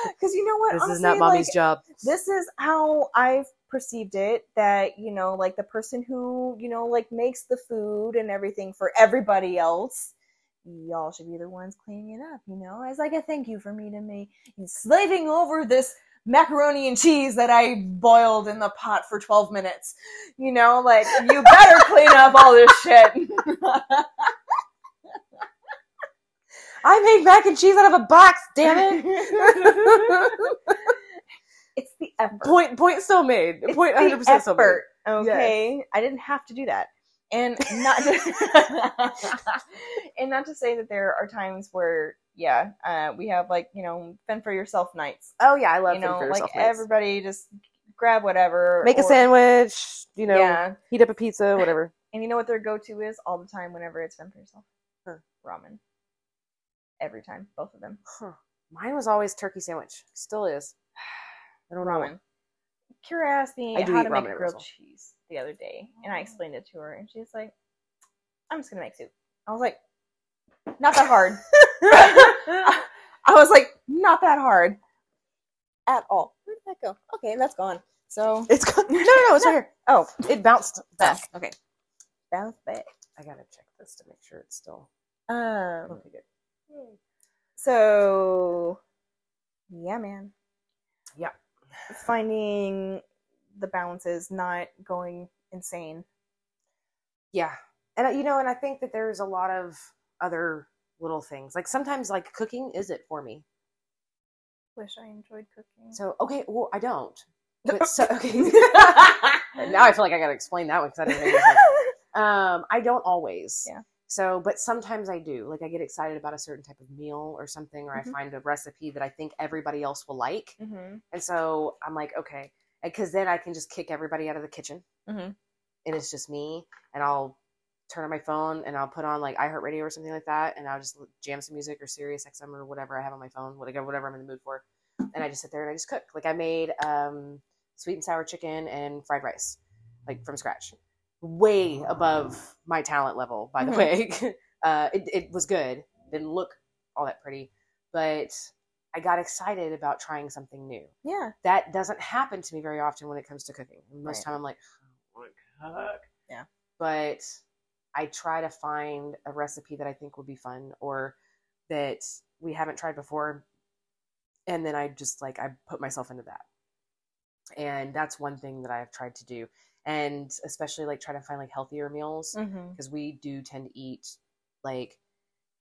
Because you know what? this is not mommy's like, job. This is how I've perceived it that you know like the person who you know like makes the food and everything for everybody else y'all should be the ones cleaning it up you know as like a thank you for me to me slaving over this macaroni and cheese that i boiled in the pot for 12 minutes you know like you better clean up all this shit I made mac and cheese out of a box. Damn it! it's the effort point point still made. It's the hundred percent still made. effort, Okay, I didn't have to do that, and not and not to say that there are times where yeah, uh, we have like you know fend for yourself nights. Oh yeah, I love you know, like nights. everybody just grab whatever, Make a sandwich. You know, Yeah, heat up a pizza, whatever. and you know what their go-to is all the time whenever it's fend for yourself. Huh. Ramen. Every time, both of them. Huh. Mine was always turkey sandwich. Still is. I don't know. Kira asked me how to make ramen grilled cheese the other day, and I explained it to her, and she's like, "I'm just gonna make soup." I was like, "Not that hard." I was like, "Not that hard at all." Where did that go? Okay, that's gone. So, it's go- no, no, no. It's right here. oh, It bounced back. okay, bounce back. I gotta check this to make sure it's still Um, okay. Good. so yeah, man, Yeah. Finding the balances, not going insane. Yeah, and you know, and I think that there's a lot of other little things. Like sometimes, like cooking is it for me. Wish I enjoyed cooking. So okay, well, I don't. But so okay. now I feel like I gotta explain that one because I didn't know. you Um, I don't always. Yeah. So, but sometimes I do. Like I get excited about a certain type of meal or something, or Mhm. I find a recipe that I think everybody else will like, mm-hmm. and so I'm like, okay, because then I can just kick everybody out of the kitchen, Mhm. and it's just me, and I'll turn on my phone and I'll put on like iHeartRadio or something like that, and I'll just jam some music or Sirius XM or whatever I have on my phone, whatever whatever I'm in the mood for, and I just sit there and I just cook. Like I made um, sweet and sour chicken and fried rice, like from scratch, way above my talent level. By the Mhm. way, uh, it it was good. Didn't look all that pretty, but I got excited about trying something new. Yeah. That doesn't happen to me very often when it comes to cooking. Most Right. of the time, I'm like, I want to cook. Yeah. But I try to find a recipe that I think would be fun or that we haven't tried before. And then I just like, I put myself into that. And that's one thing that I've tried to do. And especially like trying to find like healthier meals Mm-hmm. because we do tend to eat like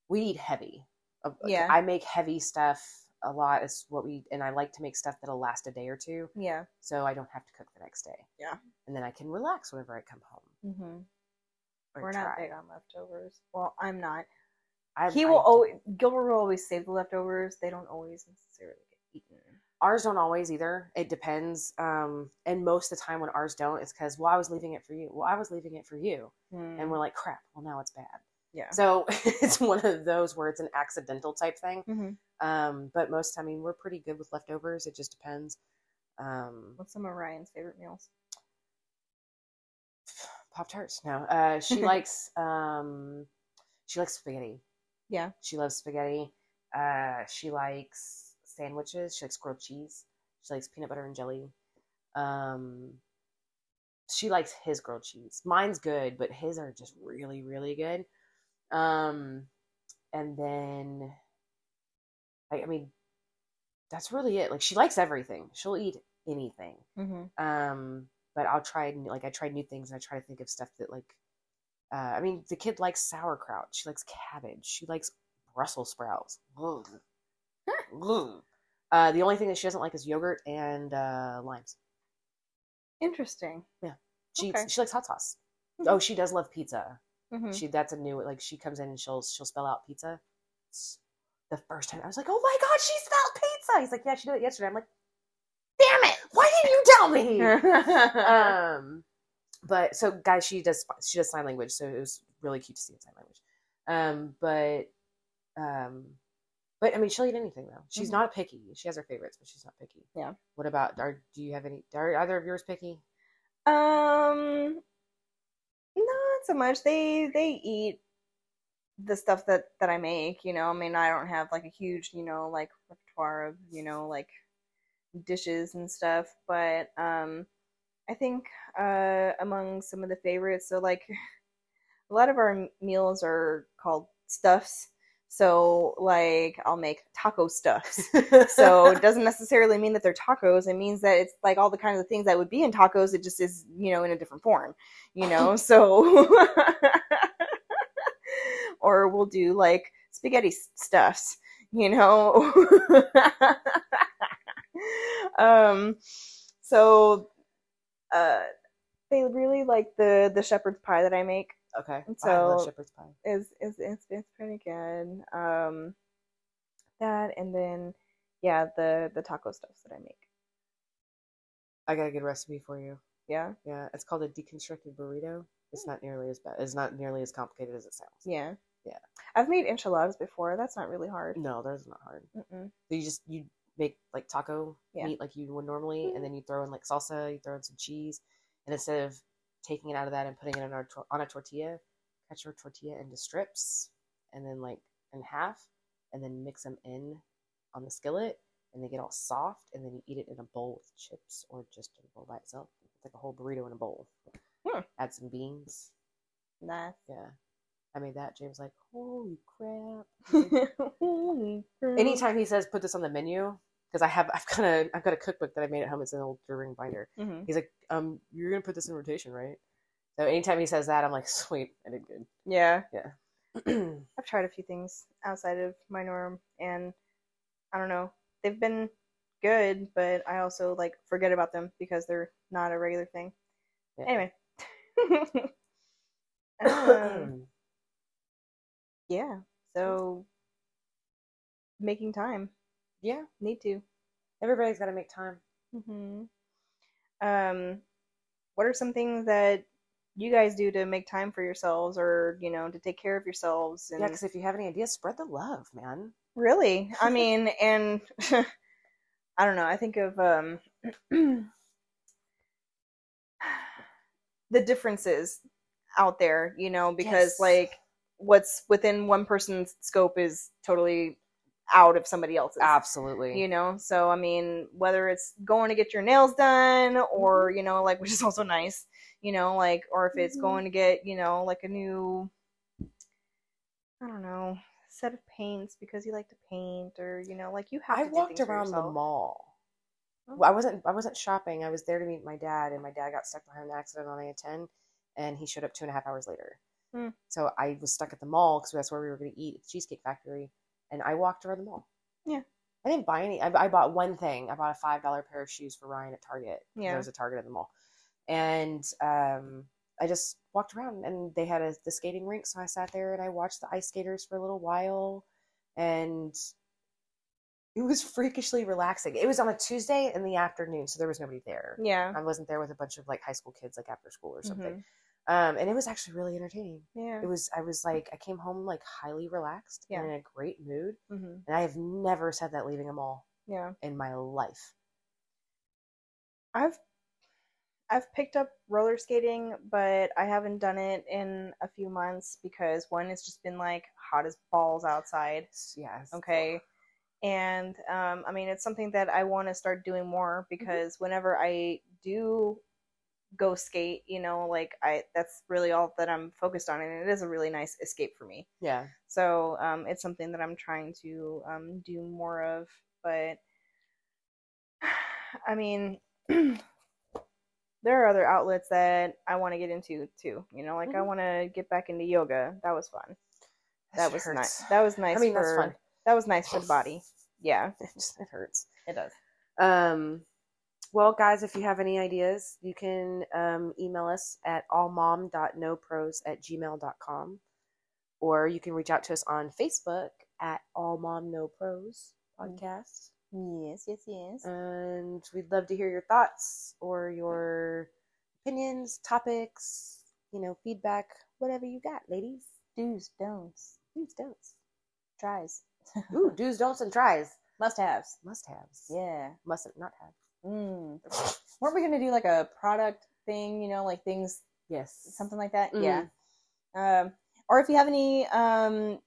we eat heavy. Uh, Yeah. I make heavy stuff a lot. Is what we and I like to make stuff that'll last a day or two, Yeah. so I don't have to cook the next day. Yeah. and then I can relax whenever I come home. Mm-hmm. We're not big on leftovers. Well, I'm not. I, he I will do. always Gilbert will always save the leftovers. They don't always necessarily get eaten. Ours don't always either. It depends. Um, and most of the time when ours don't, it's because well, I was leaving it for you. Well, I was leaving it for you, and we're like, crap. Well, now it's bad. Yeah. So it's one of those where it's an accidental type thing. Mm-hmm. Um, but most, I mean, we're pretty good with leftovers. It just depends. Um, What's some of Ryan's favorite meals? Pop tarts. No, uh, she likes um, she likes spaghetti. Yeah. She loves spaghetti. Uh, she likes sandwiches. She likes grilled cheese. She likes peanut butter and jelly. Um, she likes his grilled cheese. Mine's good, but his are just really, really good. Um, and then, I, I mean, that's really it. Like she likes everything. She'll eat anything. Mm-hmm. Um, but I'll try new- like I try new things and I try to think of stuff that like uh, I mean the kid likes sauerkraut. She likes cabbage. She likes Brussels sprouts. Ugh. Uh, the only thing that she doesn't like is yogurt and uh, limes. Interesting. Yeah, she Okay. she likes hot sauce. Mhm. Oh, she does love pizza. Mm-hmm. She that's a new like she comes in and she'll she'll spell out pizza. The first time I was like, oh my god, she spelled pizza. He's like, yeah, she did it yesterday. I'm like, damn it, why didn't you tell me? um but so guys she does she does sign language so it was really cute to see in sign language um but um but i mean she'll eat anything though she's Mhm. not picky she has her favorites but she's not picky Yeah. what about are do you have any are either of yours picky Um, not so much. They they eat the stuff that that I make. You know, I mean, I don't have like a huge, you know, like repertoire of you know like dishes and stuff, but um, I think uh, among some of the favorites, so like a lot of our meals are called stuffs. So like I'll make taco stuffs. So it doesn't necessarily mean that they're tacos. It means that it's like all the kinds of things that would be in tacos. It just is, you know, in a different form. You know, so or we'll do like spaghetti stuffs. You know. um. So, uh, they really like the the shepherd's pie that I make. Okay. I So- love shepherd's pie. is is it's, it's pretty good. Um, that and then yeah, the the taco stuffs that I make. I got a good recipe for you. Yeah, Yeah, it's called a deconstructed burrito. It's not nearly as bad. It's not nearly as complicated as it sounds. yeah, Yeah. I've made enchiladas before. That's not really hard. No, that's not hard. Mm-mm. So you just you make like taco Yeah. meat like you would normally, and then you throw in like salsa, you throw in some cheese, and instead of taking it out of that and putting it on a tor- on a tortilla, cut your tortilla into strips, and then like in half, and then mix them in on the skillet, and they get all soft, and then you eat it in a bowl with chips or just in a bowl by itself. It's like a whole burrito in a bowl. Hmm. Add some beans. Nice. Yeah, I made that. James like, holy crap. Anytime he says put this on the menu because I have I've got a I've got a cookbook that I made at home. It's an old ring binder. hmm He's like, um, you're gonna put this in rotation, right? So anytime he says that, I'm like, sweet, I did good. Yeah, good. I've tried a few things outside of my norm, and I don't know, they've been good, but I also like forget about them because they're not a regular thing. Yeah. Anyway. um, yeah. So making time. Yeah, Need to. everybody's got to make time. hmm Um, what are some things that you guys do to make time for yourselves, or you know, to take care of yourselves? And Yeah, because if you have any ideas, spread the love, man. really, I mean, and I don't know. I think of um the differences out there, you know, because Yes. like what's within one person's scope is totally out of somebody else's. Absolutely. you know so i mean whether it's going to get your nails done or Mm-hmm. you know like which is also nice you know like or if it's Mhm. going to get you know like a new i don't know set of paints because you like to paint or you know like you have I walked around the mall. Oh. Well, I wasn't. I wasn't shopping. I was there to meet my dad, and my dad got stuck behind an accident on A10, and he showed up two and a half hours later. Hmm. So I was stuck at the mall because that's where we were going to eat at the Cheesecake Factory, and I walked around the mall. Yeah. I didn't buy any. I, I bought one thing. I bought a five dollar pair of shoes for Ryan at Target. Yeah. There was a Target at the mall, and um, I just walked around, and they had a, the skating rink, so I sat there and I watched the ice skaters for a little while, and it was freakishly relaxing. It was on a Tuesday in the afternoon, so there was nobody there. yeah I wasn't there with a bunch of like high school kids, like after school or something. Mhm. Um, and it was actually really entertaining. yeah It was. I was like, I came home like highly relaxed Yeah. and in a great mood, hmm and I have never said that leaving a mall yeah in my life. i've i've picked up roller skating but i haven't done it in a few months because one it's just been like hot as balls outside Yes. okay and um, i mean it's something that i want to start doing more because whenever i do go skate you know like i that's really all that i'm focused on and it is a really nice escape for me Yeah. so um, it's something that i'm trying to um, do more of but i mean there are other outlets that i want to get into too you know like i Mhm. want to get back into yoga that was fun that shit was hurts. nice that was nice I mean, for that's fun. that was nice for the body yeah It just it hurts. it does Um, well, guys, if you have any ideas, you can um, email us at allmom.nopros at gmail.com. Or you can reach out to us on Facebook at All Mom No Pros Podcast. yes yes yes And we'd love to hear your thoughts or your opinions, topics, you know, feedback, whatever you got, ladies. do's don'ts Do's, don'ts. tries Ooh, do's, don'ts, and tries. must haves Must haves. yeah Mustn't not have. Mm. weren't we gonna do like a product thing you know like things Yes. something like that Mhm. yeah um or if you have any um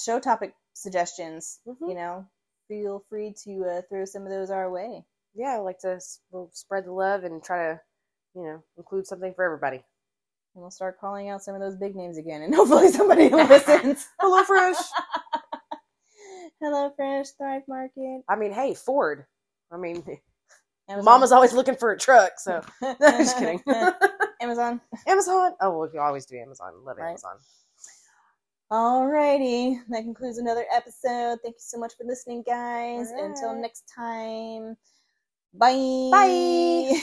show topic suggestions Mhm. you know feel free to uh, throw some of those our way yeah, I like to we'll spread the love and try to you know, include something for everybody. And we'll start calling out some of those big names again, and hopefully somebody listens. Hello, Fresh. Hello, Fresh Thrive Market. I mean, hey, Ford. I mean, Amazon. Mama's always looking for a truck, so just kidding. Amazon. Amazon. Oh, well, you always do Amazon. Love Right. Amazon. Alrighty, that concludes another episode. Thank you so much for listening, guys. Until next time, bye. Bye.